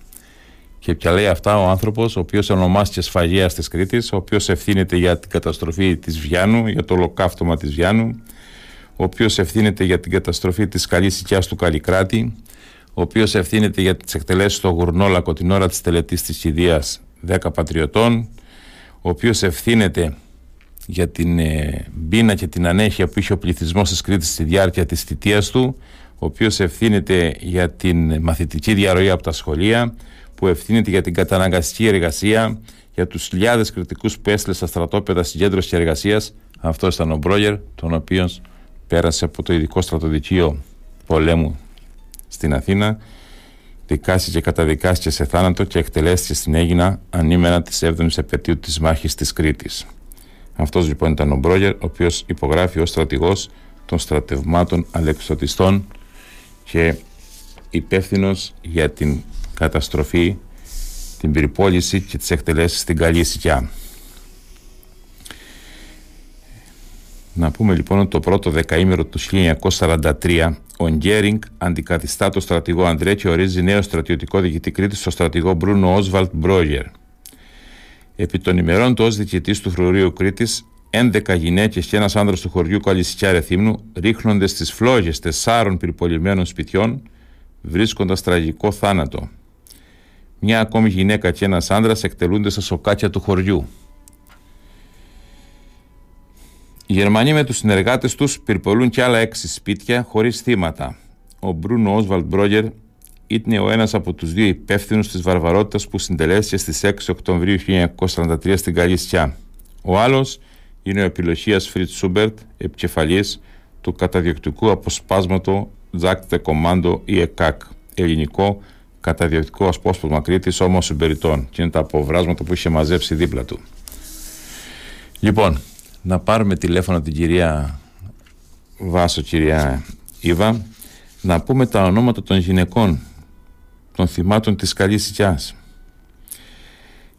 Speaker 1: Και πια λέει αυτά ο άνθρωπος, ο οποίος ονομάστηκε σφαγέας της Κρήτης, ο οποίος ευθύνεται για την καταστροφή της Βιάνου, για το ολοκαύτωμα της Βιάνου, ο οποίος ευθύνεται για την καταστροφή της καλής οικιάς του Καλλικράτη, ο οποίος ευθύνεται για τις εκτελέσεις στο Γουρνόλακο την ώρα της τελετής της κηδεία 10 πατριωτών, ο οποίος ευθύνεται για την ε, μπίνα και την ανέχεια που είχε ο πληθυσμός της Κρήτης στη διάρκεια της θητείας του, ο οποίος ευθύνεται για την μαθητική διαρροή από τα σχολεία, που ευθύνεται για την καταναγκαστική εργασία, για τους χιλιάδες κριτικούς που έστειλε στα στρατόπεδα συγκέντρωσης και εργασίας. Αυτό ήταν ο Μπρόγερ, τον οποίος πέρασε από το ειδικό στρατοδικείο πολέμου στην Αθήνα, δικάστηκε και καταδικάστηκε σε θάνατο και εκτελέστηκε στην Έγινα ανήμερα της 7η επαιτίου της μάχης της Κρήτης. Αυτός λοιπόν ήταν ο Μπρόγερ, ο οποίος υπογράφει ως στρατηγός των στρατευμάτων αλεξοτιστών και υπεύθυνος για την καταστροφή, την περιπόληση και τις εκτελέσεις στην Καλή Σικιά. Να πούμε λοιπόν ότι το πρώτο δεκαήμερο του 1943 ο Γκέρινγκ αντικαθιστά το στρατηγό Αντρέ και ορίζει νέο στρατιωτικό διοικητή Κρήτης στο στρατηγό Μπρούνο Όσβαλτ Μπρόγερ. Επί των ημερών του ως διοικητής του Φρουρίου Κρήτης, 11 γυναίκες και ένας άνδρας του χωριού Καλυσικιά Ρεθύμνου ρίχνονται στις φλόγες τεσσάρων πυρπολιμένων σπιτιών βρίσκοντας τραγικό θάνατο. Μια ακόμη γυναίκα και ένας άνδρας εκτελούνται στα σοκάκια του χωριού. Οι Γερμανοί με τους συνεργάτες τους πυρπολούν και άλλα έξι σπίτια χωρίς θύματα. Ο Μπρούνο Όσβαλτ Μπρόγερ ήταν ο ένας από τους δύο υπεύθυνους της βαρβαρότητας που συντελέστηκε στις 6 Οκτωβρίου 1943 στην Καλύσια. Ο άλλος είναι ο επιλογίας Φριτ Σούμπερτ, επικεφαλής του καταδιοκτικού αποσπάσματο Τζάκτε Κομάντο ή ΕΚΑΚ, ελληνικό καταδιοκτικό απόσπασμα Κρήτης όμως συμπεριτών και είναι τα αποβράσματα που είχε μαζέψει δίπλα του. Λοιπόν, να πάρουμε τηλέφωνο την κυρία Βάσο, κυρία Ήβα, να πούμε τα ονόματα των γυναικών των θυμάτων της Καλής Συκιάς.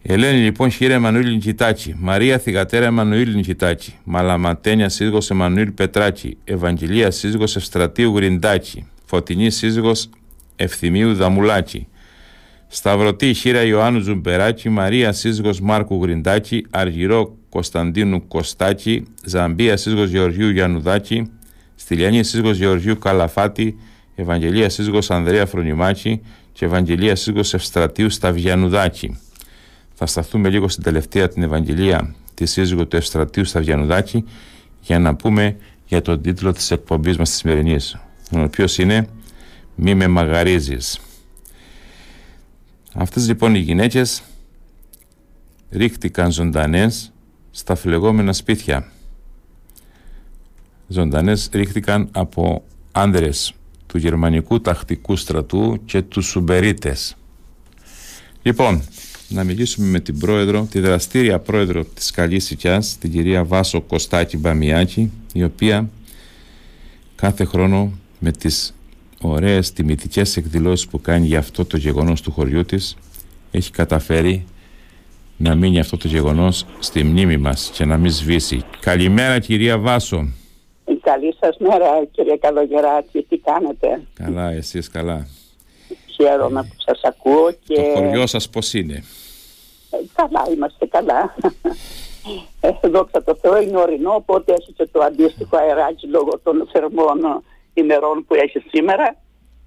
Speaker 1: Ελένη λοιπόν χήρα Εμμανουήλ Νικητάκη, Μαρία θυγατέρα Εμμανουήλ Νικητάκη, Μαλαματένια σύζυγος Εμμανουήλ Πετράκη, Ευαγγελία σύζυγος Ευστρατίου Γριντάκη, Φωτεινή σύζυγος Ευθυμίου Δαμουλάκη, Σταυρωτή χήρα Ιωάννου Ζουμπεράκη, Μαρία σύζυγος Μάρκου Γριντάκη, Αργυρό Κωνσταντίνου Κωστάκη, Ζαμπία σύζυγος Γεωργίου Γιαννουδάκη, Στυλιανή σύζυγος Γεωργίου Καλαφάτη, Ευαγγελία σύζυγος Ανδρέα Φρονιμάκη και Ευαγγελία σύζυγος Ευστρατείου Σταβιανουδάκη. Θα σταθούμε λίγο στην τελευταία την Ευαγγελία της σύζυγο του Ευστρατείου Σταβιανουδάκη για να πούμε για τον τίτλο της εκπομπής μας της σημερινής, ο οποίος είναι «Μη με μαγαρίζεις». Αυτές λοιπόν οι γυναίκες ρίχτηκαν ζωντανές στα φλεγόμενα σπίτια. Ζωντανές ρίχτηκαν από άνδρες του γερμανικού τακτικού στρατού και τους Σουμπερίτες. Λοιπόν, να μιλήσουμε με την πρόεδρο, τη δραστήρια πρόεδρο της Καλής Οικιάς, την κυρία Βάσο Κωστάκη Μπαμιάκη, η οποία κάθε χρόνο με τις ωραίες τιμητικές εκδηλώσεις που κάνει για αυτό το γεγονός του χωριού της, έχει καταφέρει να μείνει αυτό το γεγονός στη μνήμη μας και να μην σβήσει. Καλημέρα κυρία Βάσο.
Speaker 4: Καλή σας μέρα κύριε Καλογεράτη, τι κάνετε;
Speaker 1: Καλά, εσείς καλά.
Speaker 4: Χαίρομαι που σας ακούω και...
Speaker 1: Το χωριό σας πώς είναι;
Speaker 4: Ε, καλά, είμαστε καλά. Ε, δόξα τω Θεώ είναι ορεινό, οπότε έχει και το αντίστοιχο αεράκι λόγω των θερμών ημερών που έχει σήμερα.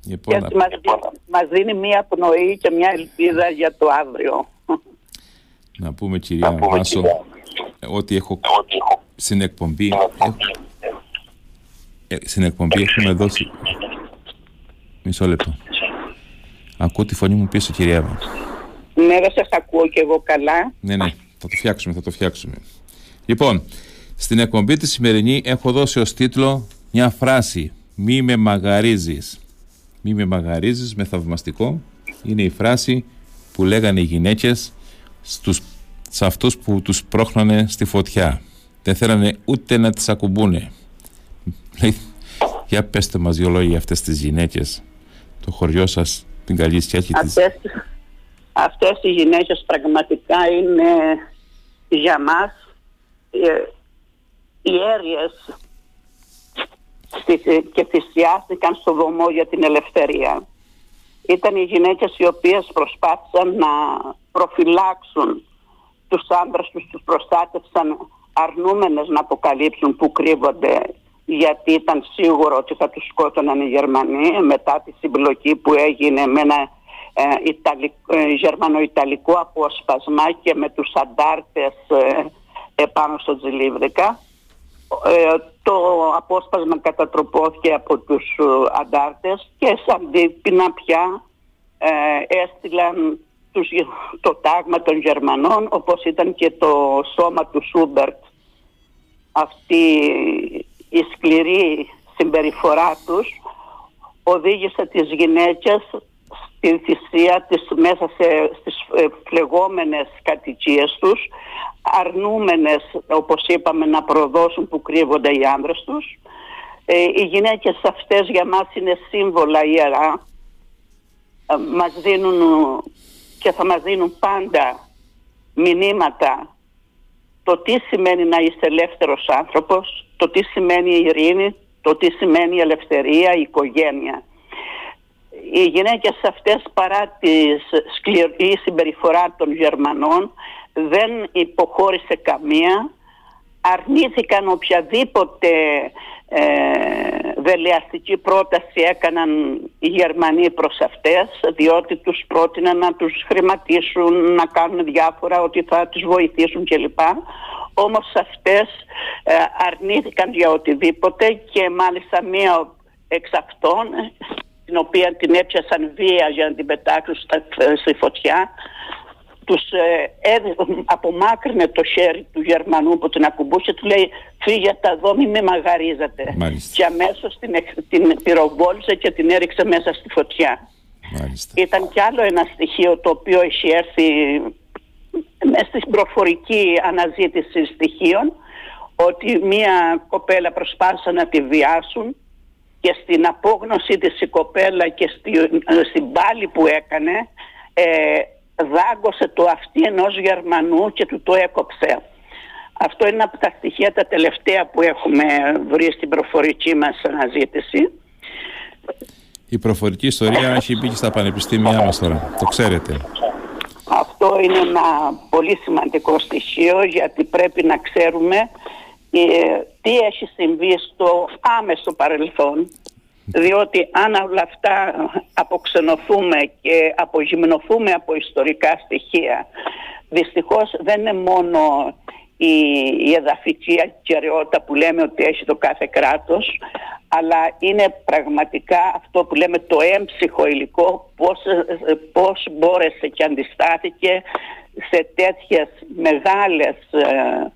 Speaker 1: Λοιπόν,
Speaker 4: και μας, μας δίνει μια πνοή και μια ελπίδα για το αύριο.
Speaker 1: Να πούμε κυρία Βάσο ότι έχω στην εκπομπή έχω, ε, στην εκπομπή έχουμε δώσει μισό λεπτό. Ακούω τη φωνή μου πίσω κυρία Εύα.
Speaker 4: Ναι δεν σας ακούω και εγώ καλά.
Speaker 1: Ναι ναι θα το φτιάξουμε θα το φτιάξουμε. Λοιπόν στην εκπομπή τη σημερινή έχω δώσει ως τίτλο μια φράση μη με μαγαρίζεις μη με μαγαρίζεις με θαυμαστικό. Είναι η φράση που λέγανε οι γυναίκες στους, σε αυτούς που τους πρόχνανε στη φωτιά. Δεν θέλανε ούτε να τις ακουμπούνε. Για πέστε μας δυο λόγια αυτές τις γυναίκες, το χωριό σας, την καλή σχέση της.
Speaker 4: Αυτές, αυτές οι γυναίκες πραγματικά είναι για μας ε, οι αίριες και θυσιάστηκαν στο βωμό για την ελευθερία. Ήταν οι γυναίκες οι οποίες προσπάθησαν να προφυλάξουν τους άντρες τους, τους προστάτευσαν αρνούμενες να αποκαλύψουν που κρύβονται γιατί ήταν σίγουρο ότι θα τους σκότωναν οι Γερμανοί μετά τη συμπλοκή που έγινε με ένα ε, ε, γερμανο-ιταλικό απόσπασμα και με τους αντάρτες ε, επάνω στο Τζιλίβρικα. Ε, το απόσπασμα κατατροπώθηκε από τους αντάρτες και σαν δίπινα πια έστειλαν τους, το τάγμα των Γερμανών όπως ήταν και το σώμα του Σούμπερτ αυτή η σκληρή συμπεριφορά τους οδήγησε τις γυναίκες στη θυσία της μέσα σε, στις ε, φλεγόμενες κατοικίες τους αρνούμενες όπως είπαμε να προδώσουν που κρύβονται οι άνδρες τους. Ε, οι γυναίκες αυτές για μας είναι σύμβολα ιερά. Ε, μας δίνουν και θα μας δίνουν πάντα μηνύματα το τι σημαίνει να είσαι ελεύθερος άνθρωπος, το τι σημαίνει η ειρήνη, το τι σημαίνει η ελευθερία, η οικογένεια. Οι γυναίκες αυτές παρά τη σκληρή συμπεριφορά των Γερμανών δεν υποχώρησε καμία αρνήθηκαν οποιαδήποτε ε, δελεαστική πρόταση έκαναν οι Γερμανοί προς αυτές διότι τους πρότειναν να τους χρηματίσουν, να κάνουν διάφορα ότι θα τους βοηθήσουν κλπ. Όμως αυτές ε, αρνήθηκαν για οτιδήποτε και μάλιστα μία εξ αυτών την οποία την έπιασαν βία για να την πετάξουν στη φωτιά τους ε, απομάκρυνε το χέρι του Γερμανού που την ακουμπούσε του λέει φύγε τα δω μη με μαγαρίζατε και αμέσως την, την πυροβόλησε και την έριξε μέσα στη φωτιά. Μάλιστα. ήταν κι άλλο ένα στοιχείο το οποίο έχει έρθει μέσα στην προφορική αναζήτηση στοιχείων ότι μία κοπέλα προσπάθησαν να τη βιάσουν και στην απόγνωση της η κοπέλα και στη, στην πάλη που έκανε ε, δάγκωσε το αυτί ενός Γερμανού και του το έκοψε. Αυτό είναι από τα στοιχεία τα τελευταία που έχουμε βρει στην προφορική μας αναζήτηση.
Speaker 1: Η προφορική ιστορία έχει μπει στα πανεπιστήμια μας τώρα, το ξέρετε.
Speaker 4: Αυτό είναι ένα πολύ σημαντικό στοιχείο γιατί πρέπει να ξέρουμε ε, τι έχει συμβεί στο άμεσο παρελθόν διότι αν όλα αυτά αποξενωθούμε και απογυμνωθούμε από ιστορικά στοιχεία δυστυχώς δεν είναι μόνο η, η εδαφική ακαιρεότητα που λέμε ότι έχει το κάθε κράτος αλλά είναι πραγματικά αυτό που λέμε το έμψυχο υλικό πώς, πώς μπόρεσε και αντιστάθηκε σε τέτοιες μεγάλες ε,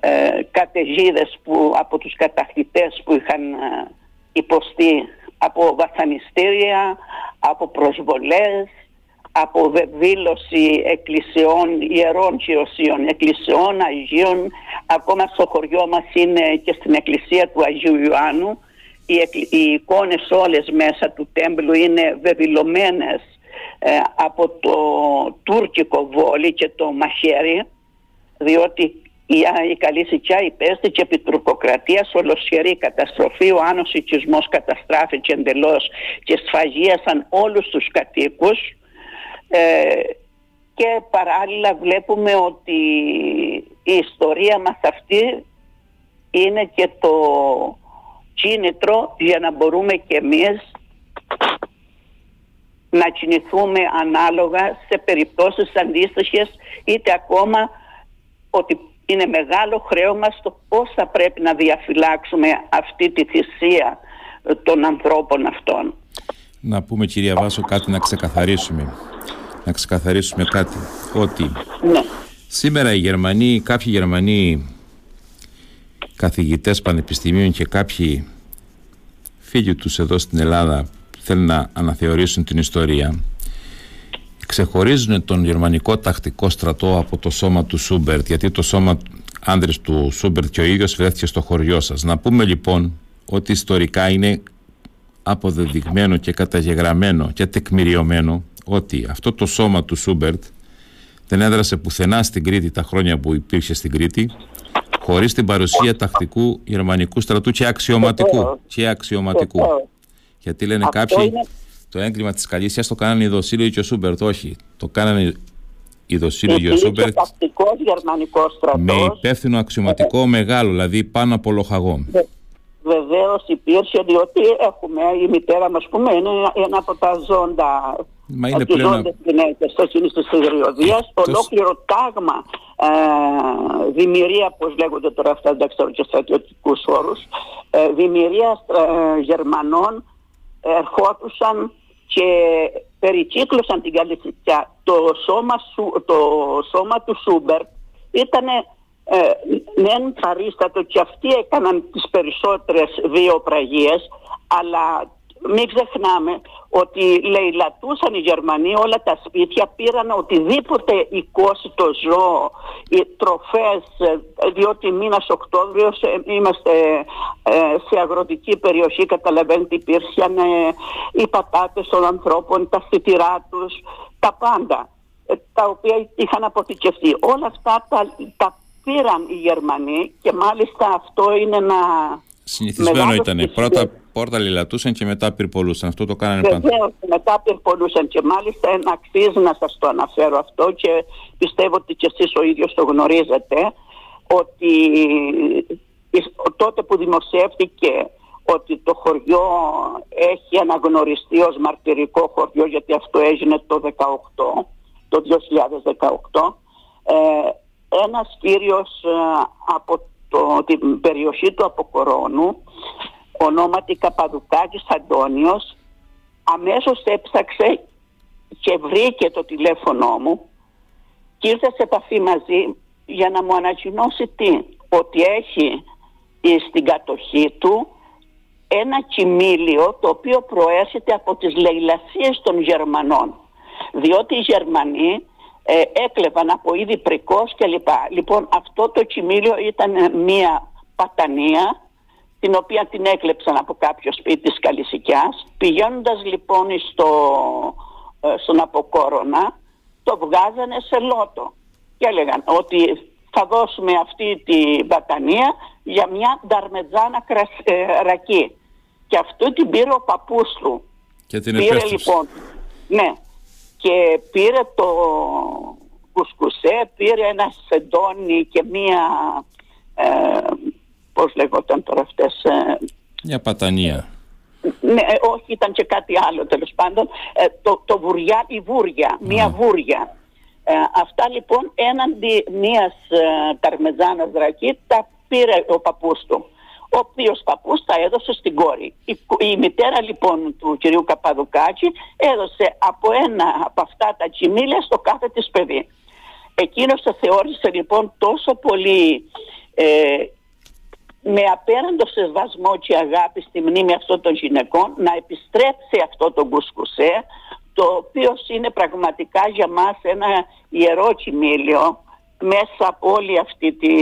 Speaker 4: ε, καταιγίδες που, από τους κατακτητές που είχαν ε, υποστεί από βασανιστήρια, από προσβολές, από δήλωση εκκλησιών, ιερών και οσίων, εκκλησιών, Αγίων. Ακόμα στο χωριό μας είναι και στην εκκλησία του Αγίου Ιωάννου. Οι, οι εικόνες όλες μέσα του τέμπλου είναι βεβηλωμένες ε, από το τουρκικό βόλι και το μαχαίρι διότι η καλή σικιά υπέστη και επί τουρκοκρατίας ολοσχερή καταστροφή. Ο άνος οικισμός καταστράφηκε εντελώς και σφαγίασαν όλους τους κατοίκους ε, και παράλληλα βλέπουμε ότι η ιστορία μας αυτή είναι και το κίνητρο για να μπορούμε και εμείς να κινηθούμε ανάλογα σε περιπτώσεις αντίστοιχες είτε ακόμα ότι είναι μεγάλο χρέος το πώς θα πρέπει να διαφυλάξουμε αυτή τη θυσία των ανθρώπων αυτών.
Speaker 1: Να πούμε κυρία Βάσο κάτι να ξεκαθαρίσουμε. Να ξεκαθαρίσουμε κάτι. Ότι ναι. σήμερα οι Γερμανοί, κάποιοι Γερμανοί καθηγητές πανεπιστημίων και κάποιοι φίλοι τους εδώ στην Ελλάδα θέλουν να αναθεωρήσουν την ιστορία ξεχωρίζουν τον γερμανικό τακτικό στρατό από το σώμα του Σούμπερτ γιατί το σώμα άνδρες του Σούμπερτ και ο ίδιος βρέθηκε στο χωριό σας. Να πούμε λοιπόν ότι ιστορικά είναι αποδεδειγμένο και καταγεγραμμένο και τεκμηριωμένο ότι αυτό το σώμα του Σούμπερτ δεν έδρασε πουθενά στην Κρήτη τα χρόνια που υπήρχε στην Κρήτη χωρίς την παρουσία τακτικού γερμανικού στρατού και αξιωματικού. Και αξιωματικού. Γιατί λένε κάποιοι το έγκλημα της Καλήσια το κάνανε οι δοσίλογοι και ο Σούμπερτ. Όχι. Το κάνανε οι δοσίλογοι και ο Σούμπερτ.
Speaker 4: γερμανικός στρατός.
Speaker 1: Με υπεύθυνο αξιωματικό μεγάλο, δηλαδή πάνω από λοχαγό.
Speaker 4: Βεβαίως υπήρχε, διότι έχουμε, η μητέρα μας πούμε, είναι ένα από τα ζώντα.
Speaker 1: Μα είναι πλέον.
Speaker 4: γυναίκες στο κίνηση της Ριωδία. Το ολόκληρο τάγμα ε, δημιουργία, πώς λέγονται τώρα αυτά, εντάξει, και στρατιωτικούς όρους, ε, δημιουργία ε, Γερμανών ερχόντουσαν και περικύκλωσαν την Καλυφιτιά. Το σώμα, το σώμα του Σούμπερ ήταν ε, ναι παρίστατο και αυτοί έκαναν τις περισσότερες βιοπραγίες αλλά μην ξεχνάμε ότι λαιλατούσαν οι Γερμανοί όλα τα σπίτια, πήραν οτιδήποτε οικώσει το ζώο, οι τροφές, ε, διότι μήνας Οκτώβριος ε, είμαστε ε, σε αγροτική περιοχή, καταλαβαίνετε υπήρχαν οι πατάτες των ανθρώπων, τα σιτηρά τους, τα πάντα, τα οποία είχαν αποθηκευτεί. Όλα αυτά τα, τα πήραν οι Γερμανοί και μάλιστα αυτό είναι ένα
Speaker 1: Συνηθισμένο ήταν. Πρώτα πόρτα λιλατούσαν και μετά πυρπολούσαν. Αυτό το κάνανε
Speaker 4: πάντα. Βεβαίω, μετά πυρπολούσαν και μάλιστα αξίζει να σας το αναφέρω αυτό και πιστεύω ότι και εσείς ο ίδιος το γνωρίζετε ότι τότε που δημοσιεύτηκε ότι το χωριό έχει αναγνωριστεί ως μαρτυρικό χωριό γιατί αυτό έγινε το 18, το 2018 ε, ένας κύριος ε, από το, την περιοχή του Αποκορώνου ονόματι Καπαδουκάκης Αντώνιος αμέσως έψαξε και βρήκε το τηλέφωνό μου και ήρθε σε επαφή μαζί για να μου ανακοινώσει τι, ότι έχει στην κατοχή του ένα κοιμήλιο το οποίο προέρχεται από τις λαιλασίες των Γερμανών διότι οι Γερμανοί ε, έκλεβαν από είδη πρικός κλπ. Λοιπόν αυτό το κοιμήλιο ήταν μια πατανία την οποία την έκλεψαν από κάποιο σπίτι της Καλυσικιάς. Πηγαίνοντας λοιπόν στο, ε, στον Αποκόρονα το βγάζανε σε λότο και έλεγαν ότι θα δώσουμε αυτή τη πατανία για μια νταρμετζάνα ε, ρακή και αυτό την πήρε ο παππούς του.
Speaker 1: Και την πήρε λοιπόν,
Speaker 4: ναι, και πήρε το κουσκουσέ, πήρε ένα σεντόνι και μία, ε, πώς λέγονταν τώρα αυτές... Ε,
Speaker 1: Μια πατανία.
Speaker 4: Ναι, ε, όχι ήταν και κάτι άλλο τέλος πάντων. Ε, το, το βουριά, η βούρια, μία βούρια. Ε, αυτά λοιπόν έναντι μίας ε, ταρμεζάνας δρακή τα πήρε ο παππούς του ο οποίος παππούς τα έδωσε στην κόρη. Η, η μητέρα λοιπόν του κυρίου Καπαδουκάκη έδωσε από ένα από αυτά τα κοιμήλια στο κάθε της παιδί. Εκείνος το θεώρησε λοιπόν τόσο πολύ ε, με απέραντο σεβασμό και αγάπη στη μνήμη αυτών των γυναικών να επιστρέψει αυτό το κουσκουσέ το οποίο είναι πραγματικά για μας ένα ιερό κοιμήλιο μέσα από όλη αυτή τη,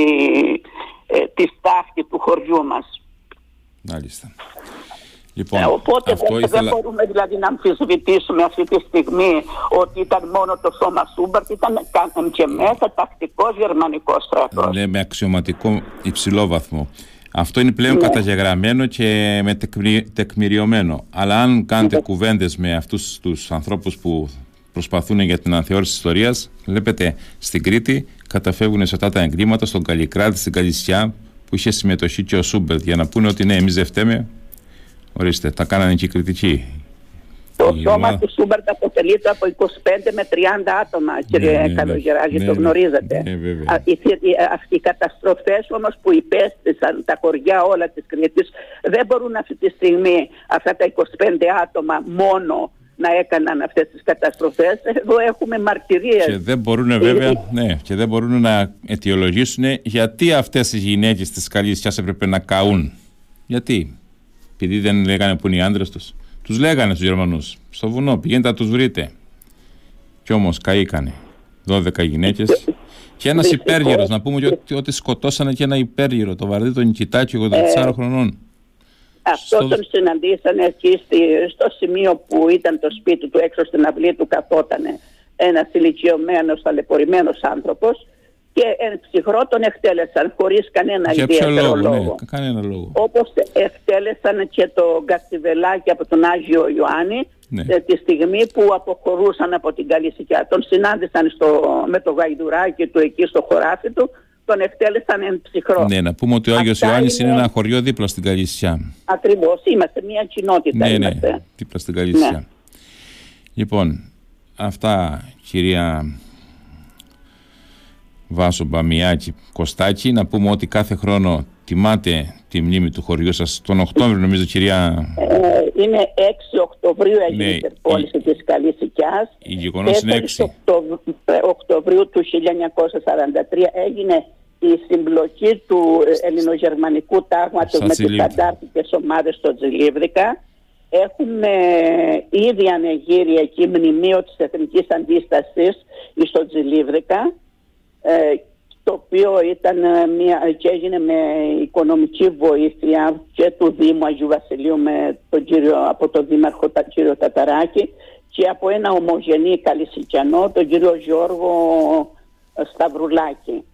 Speaker 4: ε, τη στάχτη του χωριού μας.
Speaker 1: Μάλιστα. Λοιπόν,
Speaker 4: ε, οπότε αυτό δεν, ήθελα... δεν μπορούμε δηλαδή να αμφισβητήσουμε αυτή τη στιγμή ότι ήταν μόνο το σώμα Σούμπαρτ, ήταν και μέσα τακτικός γερμανικός στρατός.
Speaker 1: Ναι, με αξιωματικό υψηλό βαθμό. Αυτό είναι πλέον ναι. καταγεγραμμένο και με τεκμηριωμένο. Αλλά αν κάνετε ναι. κουβέντες με αυτούς τους ανθρώπους που προσπαθούν για την αναθεώρηση της ιστορίας, βλέπετε στην Κρήτη καταφεύγουν σε αυτά τα εγκλήματα στον Καλλικράτη, στην Καλή Συκιά, που είχε συμμετοχή και ο Σούμπερτ, για να πούνε ότι ναι, εμείς δεν φταίμε. Ορίστε, τα κάνανε και οι Κρητικοί.
Speaker 4: Το η σώμα του Σούμπερτ αποτελείται από 25 με 30 άτομα, ναι, κύριε ναι, ναι, Καλογεράκη, ναι, το γνωρίζετε.
Speaker 1: Ναι, ναι,
Speaker 4: Αυτοί οι καταστροφές όμως που υπέστησαν τα χωριά όλα της Κρήτης δεν μπορούν αυτή τη στιγμή αυτά τα 25 άτομα μόνο να έκαναν αυτές τις καταστροφές. Εδώ έχουμε μαρτυρίες.
Speaker 1: Και δεν μπορούν βέβαια ναι, και δεν μπορούν να αιτιολογήσουν γιατί αυτές οι γυναίκες της Καλύσιας έπρεπε να καούν. Γιατί; Επειδή δεν λέγανε που είναι οι άντρες τους. Τους λέγανε στους Γερμανούς. Στο βουνό πηγαίνετε να τους βρείτε. Κι όμως καήκανε. 12 γυναίκες. Και ένας υπέργυρος, να πούμε ότι, ότι σκοτώσανε και ένα υπέργυρο, το βαρδί τον Νικητάκη 84 ε, χρονών.
Speaker 4: Αυτός στο... τον συναντήσανε εκεί στο σημείο που ήταν το σπίτι του έξω στην αυλή του καθότανε ένας ηλικιωμένος ταλαιπωρημένος άνθρωπος και εν ψυχρό τον εκτέλεσαν χωρίς κανένα ιδιαίτερο
Speaker 1: λόγο. Ναι, κανένα λόγο.
Speaker 4: Όπως εκτέλεσαν και το Γκαστιβελάκι από τον Άγιο Ιωάννη ναι. Ε, τη στιγμή που αποχωρούσαν από την Καλυσικιά. Τον συνάντησαν στο, με το γαϊδουράκι του εκεί στο χωράφι του τον εκτέλεσαν εν ψυχρό.
Speaker 1: Ναι, να πούμε ότι ο Άγιος Ιωάννης είναι... ένα χωριό δίπλα στην Καλυσιά.
Speaker 4: Ακριβώς, είμαστε μια κοινότητα.
Speaker 1: Ναι, ναι, δίπλα στην Καλυσιά. Ναι. Λοιπόν, αυτά κυρία Βάσο Μπαμιάκη Κωστάκη, να πούμε ότι κάθε χρόνο τιμάτε τη μνήμη του χωριού σας τον Οκτώβριο νομίζω κυρία...
Speaker 4: Ε, είναι 6 Οκτωβρίου έγινε ναι, η υπερπόληση η... της Καλυσικιάς.
Speaker 1: Η γεγονός είναι 6.
Speaker 4: Οκτωβρίου του 1943 έγινε η συμπλοκή του ελληνογερμανικού τάγματος με τις αντάρτικες ομάδες στο Τζιλίβρικα. Έχουμε ήδη ανεγείρει εκεί μνημείο της εθνικής αντίστασης στο Τζιλίβρικα ε, το οποίο ήταν μια, και έγινε με οικονομική βοήθεια και του Δήμου Αγίου Βασιλείου με τον κύριο, από τον Δήμαρχο τον κύριο Ταταράκη και από ένα ομογενή καλυσικιανό, τον κύριο Γιώργο Σταυρουλάκη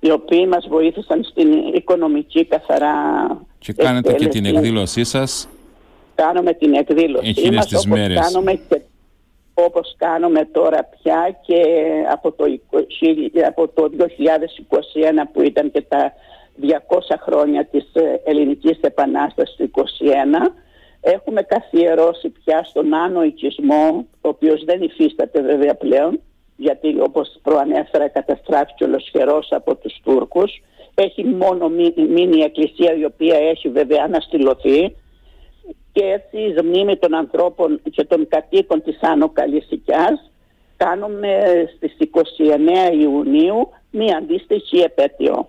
Speaker 4: οι οποίοι μας βοήθησαν στην οικονομική καθαρά
Speaker 1: Και κάνετε και την εκδήλωσή σας.
Speaker 4: Κάνουμε την εκδήλωσή
Speaker 1: Εκείνες
Speaker 4: μας
Speaker 1: τις μέρες.
Speaker 4: κάνουμε και όπως κάνουμε τώρα πια και από το, από το 2021 που ήταν και τα 200 χρόνια της ε, Ελληνικής Επανάστασης του 2021 έχουμε καθιερώσει πια στον άνω οικισμό ο οποίος δεν υφίσταται βέβαια πλέον γιατί όπως προανέφερα καταστράφηκε ολοσχερός από τους Τούρκους. Έχει μόνο μείνει η εκκλησία η οποία έχει βέβαια αναστηλωθεί και έτσι η μνήμη των ανθρώπων και των κατοίκων της Άνω Καλυσικιάς κάνουμε στις 29 Ιουνίου μία αντίστοιχη επέτειο.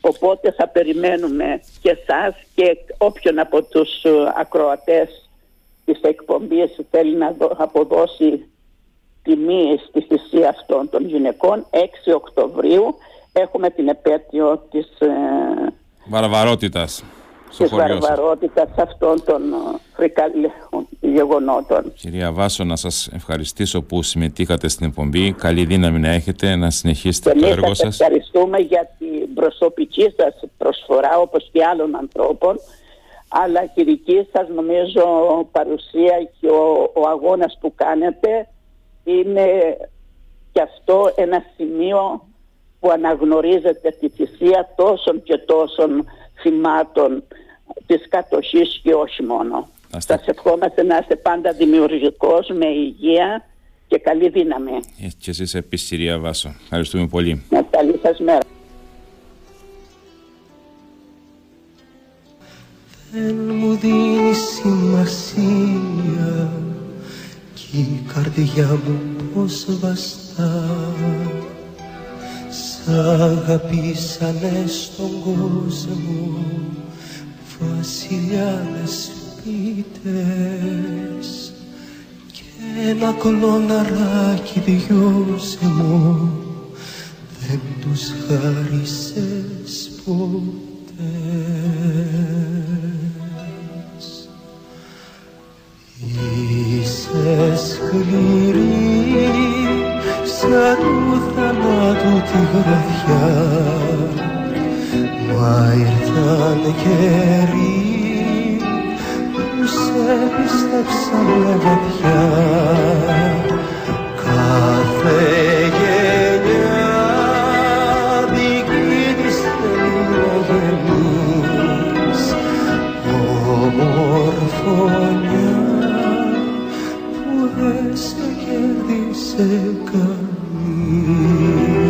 Speaker 4: Οπότε θα περιμένουμε και εσάς και όποιον από τους ε, ακροατές της εκπομπής θέλει να αποδώσει τιμή στη θυσία αυτών των γυναικών 6 Οκτωβρίου έχουμε την επέτειο της ε,
Speaker 1: βαρβαρότητας
Speaker 4: της βαρβαρότητας αυτών των ε, φρικαλαίων γεγονότων.
Speaker 1: Κυρία Βάσο, να σας ευχαριστήσω που συμμετείχατε στην εκπομπή. Καλή δύναμη να έχετε, να συνεχίσετε το έργο σας.
Speaker 4: ευχαριστούμε για την προσωπική σας προσφορά όπως και άλλων ανθρώπων αλλά και η δική σας νομίζω παρουσία και ο, ο αγώνας που κάνετε είναι και αυτό ένα σημείο που αναγνωρίζεται τη θυσία τόσων και τόσων θυμάτων της κατοχής και όχι μόνο. Σας ευχόμαστε να είστε πάντα δημιουργικός, με υγεία και καλή δύναμη.
Speaker 1: Ε, και εσείς επίσης κυρία Βάσο. Ευχαριστούμε πολύ.
Speaker 4: Με καλή σας μέρα.
Speaker 5: Δεν μου δίνει σημασία κι η καρδιά μου πως βαστά Σ' αγαπήσανε στον κόσμο βασιλιάδες σπίτες και ένα κολοναράκι μου δεν τους χάρισες ποτές. Είσαι σκληρή σαν του θανάτου τη γραφιά μα ήρθαν καιροί σε πίστεψα με βαθιά κάθε γενιά δική της θέλει να γεννείς ομορφωνιά που δεν σε κέρδισε κανείς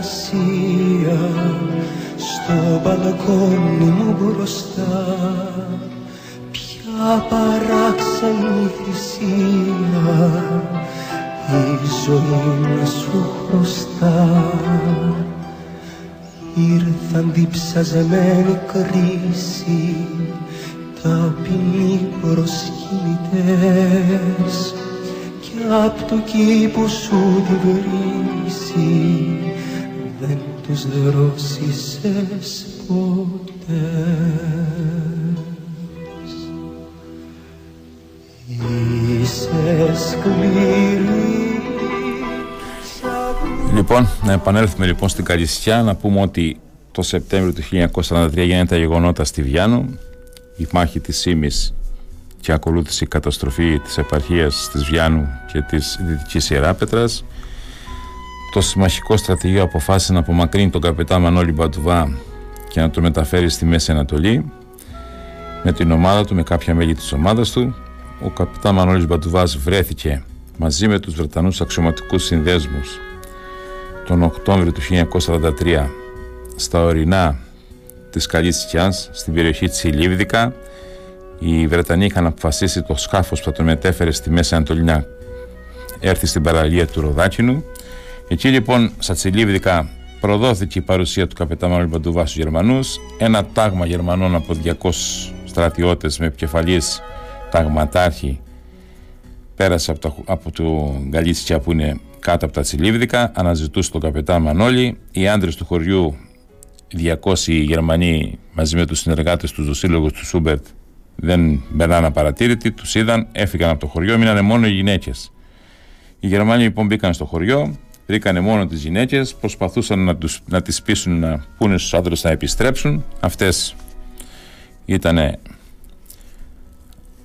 Speaker 5: θανασία στο μπαλκόνι μου μπροστά. Ποια παράξενη θυσία η ζωή να σου χρωστά. Ήρθαν διψαζεμένη κρίση ταπεινοί προσκυνητές. Και απ' το κήπο σου τη βρύση δεν τους δρόσισες ποτέ. Είσαι σκληρή.
Speaker 1: Λοιπόν, να επανέλθουμε λοιπόν στην Καλυσιά να πούμε ότι το Σεπτέμβριο του 1943 γίνεται τα γεγονότα στη Βιάνου η μάχη της Σίμης και ακολούθησε η καταστροφή της επαρχίας της Βιάνου και της Δυτικής Ιεράπετρας το συμμαχικό στρατηγείο αποφάσισε να απομακρύνει τον καπετά Μανώλη Μπατουβά και να το μεταφέρει στη Μέση Ανατολή με την ομάδα του, με κάποια μέλη της ομάδας του. Ο καπετά Μανώλης Μπατουβάς βρέθηκε μαζί με τους Βρετανούς αξιωματικούς συνδέσμους τον Οκτώβριο του 1943 στα ορεινά της Καλής στην περιοχή της Ηλίβδικα οι Βρετανοί είχαν αποφασίσει το σκάφος που θα τον μετέφερε στη Μέση Ανατολή να έρθει στην παραλία του Ροδάκινου Εκεί λοιπόν στα Τσιλίβδικα προδόθηκε η παρουσία του καπετά Μανώλη Μπαντουβά στους Γερμανούς ένα τάγμα Γερμανών από 200 στρατιώτες με επικεφαλής ταγματάρχη πέρασε από, το, από το Γκαλίτσια που είναι κάτω από τα Τσιλίβδικα αναζητούσε τον καπετά Μανώλη οι άντρες του χωριού 200 Γερμανοί μαζί με τους συνεργάτες τους, τους σύλλογους του Σούμπερτ δεν μπερνάνε απαρατήρητοι, τους είδαν, έφυγαν από το χωριό, μείνανε μόνο οι γυναίκες. Οι Γερμανοί λοιπόν μπήκαν στο χωριό, βρήκανε μόνο τις γυναίκες, προσπαθούσαν να, τους, να τις πείσουν να πούνε στους άντρες να επιστρέψουν. Αυτές ήταν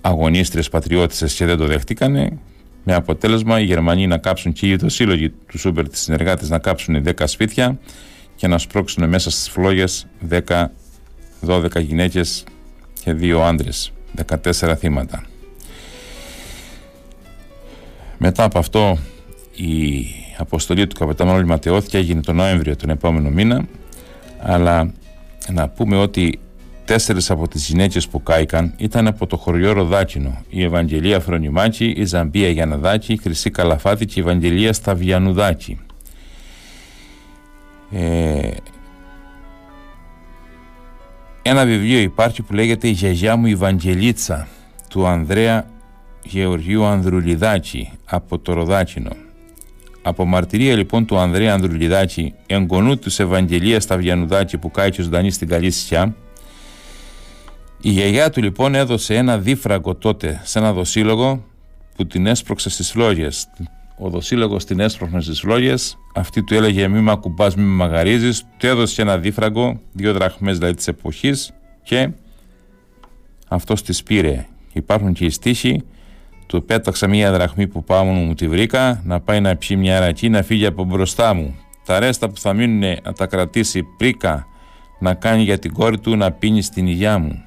Speaker 1: αγωνίστρες πατριώτησες και δεν το δέχτηκανε με αποτέλεσμα οι Γερμανοί να κάψουν και οι σύλλογοι του Σούμπερ τις συνεργάτες να κάψουν 10 σπίτια και να σπρώξουν μέσα στις φλόγες 10-12 γυναίκες και δύο άντρες 14 θύματα μετά από αυτό η αποστολή του καπετάνου ματαιώθηκε έγινε τον Νοέμβριο τον επόμενο μήνα. Αλλά να πούμε ότι τέσσερις από τις γυναίκες που κάηκαν ήταν από το χωριό Ροδάκινο. Η Ευαγγελία Φρονιμάκη, η Ζαμπία Γιαναδάκη, η Χρυσή Καλαφάτη και η Ευαγγελία Σταβιανουδάκη ε, ένα βιβλίο υπάρχει που λέγεται «Η γιαγιά μου η Βαγγελίτσα» του Ανδρέα Γεωργίου Ανδρουλιδάκη από το Ροδάκινο. Από μαρτυρία λοιπόν του Ανδρέα Ανδρουλιδάκη, εγγονού του Ευαγγελίας Σταβιανουδάκη που κάει και ζωντανή στην Καλή Σιά, η γιαγιά του λοιπόν έδωσε ένα δίφραγκο τότε σε ένα δοσύλλογο που την έσπρωξε στις φλόγες. Ο δοσύλλογος την έσπρωξε στις φλόγες, αυτή του έλεγε μη με ακουμπάς, μη με μαγαρίζεις, του έδωσε ένα δίφραγκο, δύο δραχμές δηλαδή της εποχής και αυτός της πήρε. Υπάρχουν και οι στίχοι του πέταξα μία δραχμή που πάω μου τη βρήκα, να πάει να πιει μια ρακή, να φύγει από μπροστά μου. Τα ρέστα που θα μείνουν να τα κρατήσει πρίκα, να κάνει για την κόρη του να πίνει στην υγειά μου.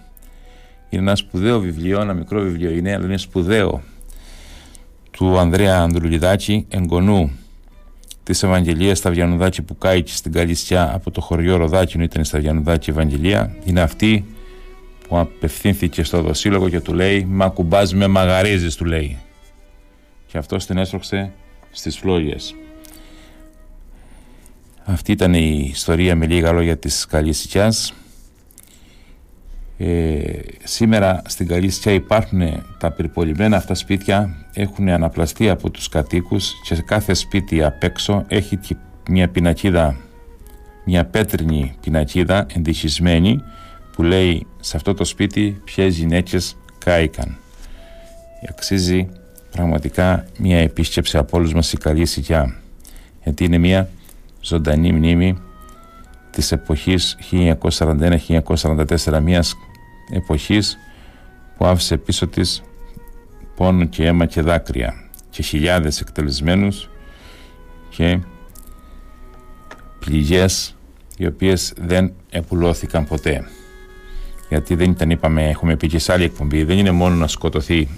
Speaker 1: Είναι ένα σπουδαίο βιβλίο, ένα μικρό βιβλίο είναι, αλλά είναι σπουδαίο του Ανδρέα Ανδρουλιδάκη, εγγονού της Ευαγγελίας Σταβιανουδάκη που κάει στην Καλυσιά από το χωριό Ροδάκη, ήταν η Σταβιανουδάκη Ευαγγελία. Είναι αυτή που απευθύνθηκε στο δοσύλλογο και του λέει «Μα κουμπάς με μαγαρίζεις» του λέει. Και αυτός την έσρωξε στις φλόγες. Αυτή ήταν η ιστορία με λίγα λόγια της Καλής Ε, σήμερα στην Καλή υπάρχουν τα περιπολιμένα αυτά σπίτια έχουν αναπλαστεί από τους κατοίκους και σε κάθε σπίτι απ' έξω έχει μια πινακίδα μια πέτρινη πινακίδα εντυχισμένη που λέει σε αυτό το σπίτι ποιες γυναίκες κάηκαν. Αξίζει πραγματικά μια επίσκεψη από όλους μας η καλή σιγιά γιατί είναι μια ζωντανή μνήμη της εποχής 1941-1944 μιας εποχής που άφησε πίσω της πόνο και αίμα και δάκρυα και χιλιάδες εκτελεσμένους και πληγές οι οποίες δεν επουλώθηκαν ποτέ γιατί δεν ήταν, είπαμε, έχουμε πει και σε άλλη εκπομπή, δεν είναι μόνο να σκοτωθεί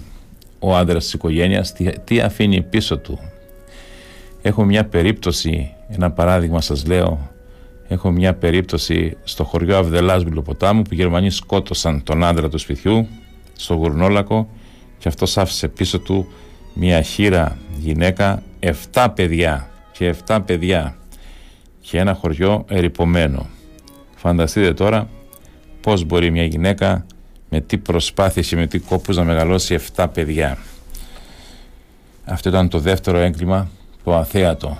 Speaker 1: ο άντρας της οικογένειας, τι, τι αφήνει πίσω του. Έχω μια περίπτωση, ένα παράδειγμα σας λέω, έχω μια περίπτωση στο χωριό Αυδελάς Ποτάμου που οι Γερμανοί σκότωσαν τον άντρα του σπιτιού στο Γουρνόλακο και αυτός άφησε πίσω του μια χείρα γυναίκα, 7 παιδιά και 7 παιδιά και ένα χωριό ερυπωμένο. Φανταστείτε τώρα πώς μπορεί μια γυναίκα με τι προσπάθειες και με τι κόπους να μεγαλώσει 7 παιδιά. Αυτό ήταν το δεύτερο έγκλημα, το αθέατο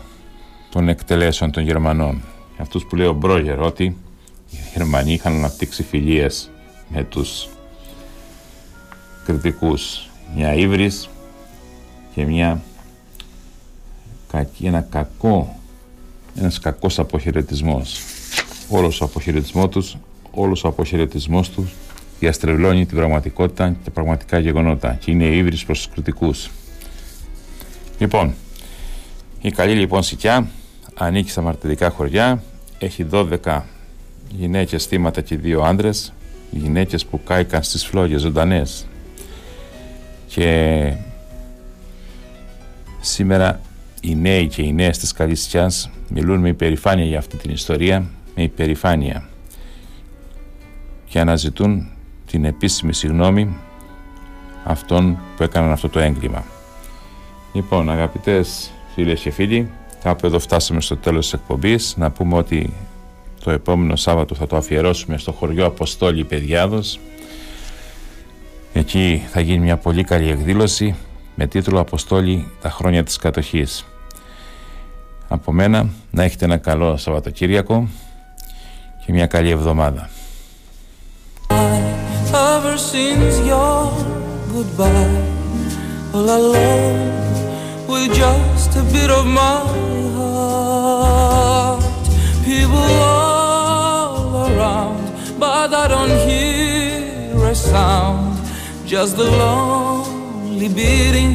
Speaker 1: των εκτελέσεων των Γερμανών. Αυτούς που λέει ο Μπρόγερ ότι οι Γερμανοί είχαν αναπτύξει φιλίες με τους κριτικούς. Μια ύβρις και μια ένα κακό ένας κακός αποχαιρετισμός. Όλος ο αποχαιρετισμό τους όλος ο αποχαιρετισμός τους διαστρεβλώνει την πραγματικότητα και τα πραγματικά γεγονότα και είναι ύβρις προς τους κριτικούς. Λοιπόν, η καλή λοιπόν Σικιά ανήκει στα μαρτυρικά χωριά, έχει 12 γυναίκες θύματα και δύο άντρες, γυναίκες που κάηκαν στις φλόγες ζωντανές και σήμερα οι νέοι και οι νέες της καλής μιλούν με υπερηφάνεια για αυτή την ιστορία, με υπερηφάνεια και αναζητούν την επίσημη συγνώμη αυτών που έκαναν αυτό το έγκλημα. Λοιπόν, αγαπητές φίλες και φίλοι, κάπου εδώ φτάσαμε στο τέλος της εκπομπής. Να πούμε ότι το επόμενο Σάββατο θα το αφιερώσουμε στο χωριό Αποστόλη Παιδιάδος. Εκεί θα γίνει μια πολύ καλή εκδήλωση με τίτλο «Αποστόλη τα χρόνια της κατοχής». Από μένα να έχετε ένα καλό Σαββατοκύριακο και μια καλή εβδομάδα.
Speaker 6: ever since your goodbye. All alone with just a bit of my heart. People all around, but I don't hear a sound. Just the lonely beating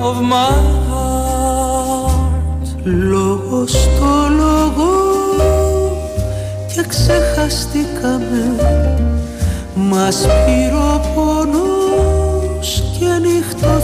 Speaker 6: of my heart.
Speaker 5: Λόγο στο λόγο και ξεχαστήκαμε Μας πήρε ο πόνος και νύχτα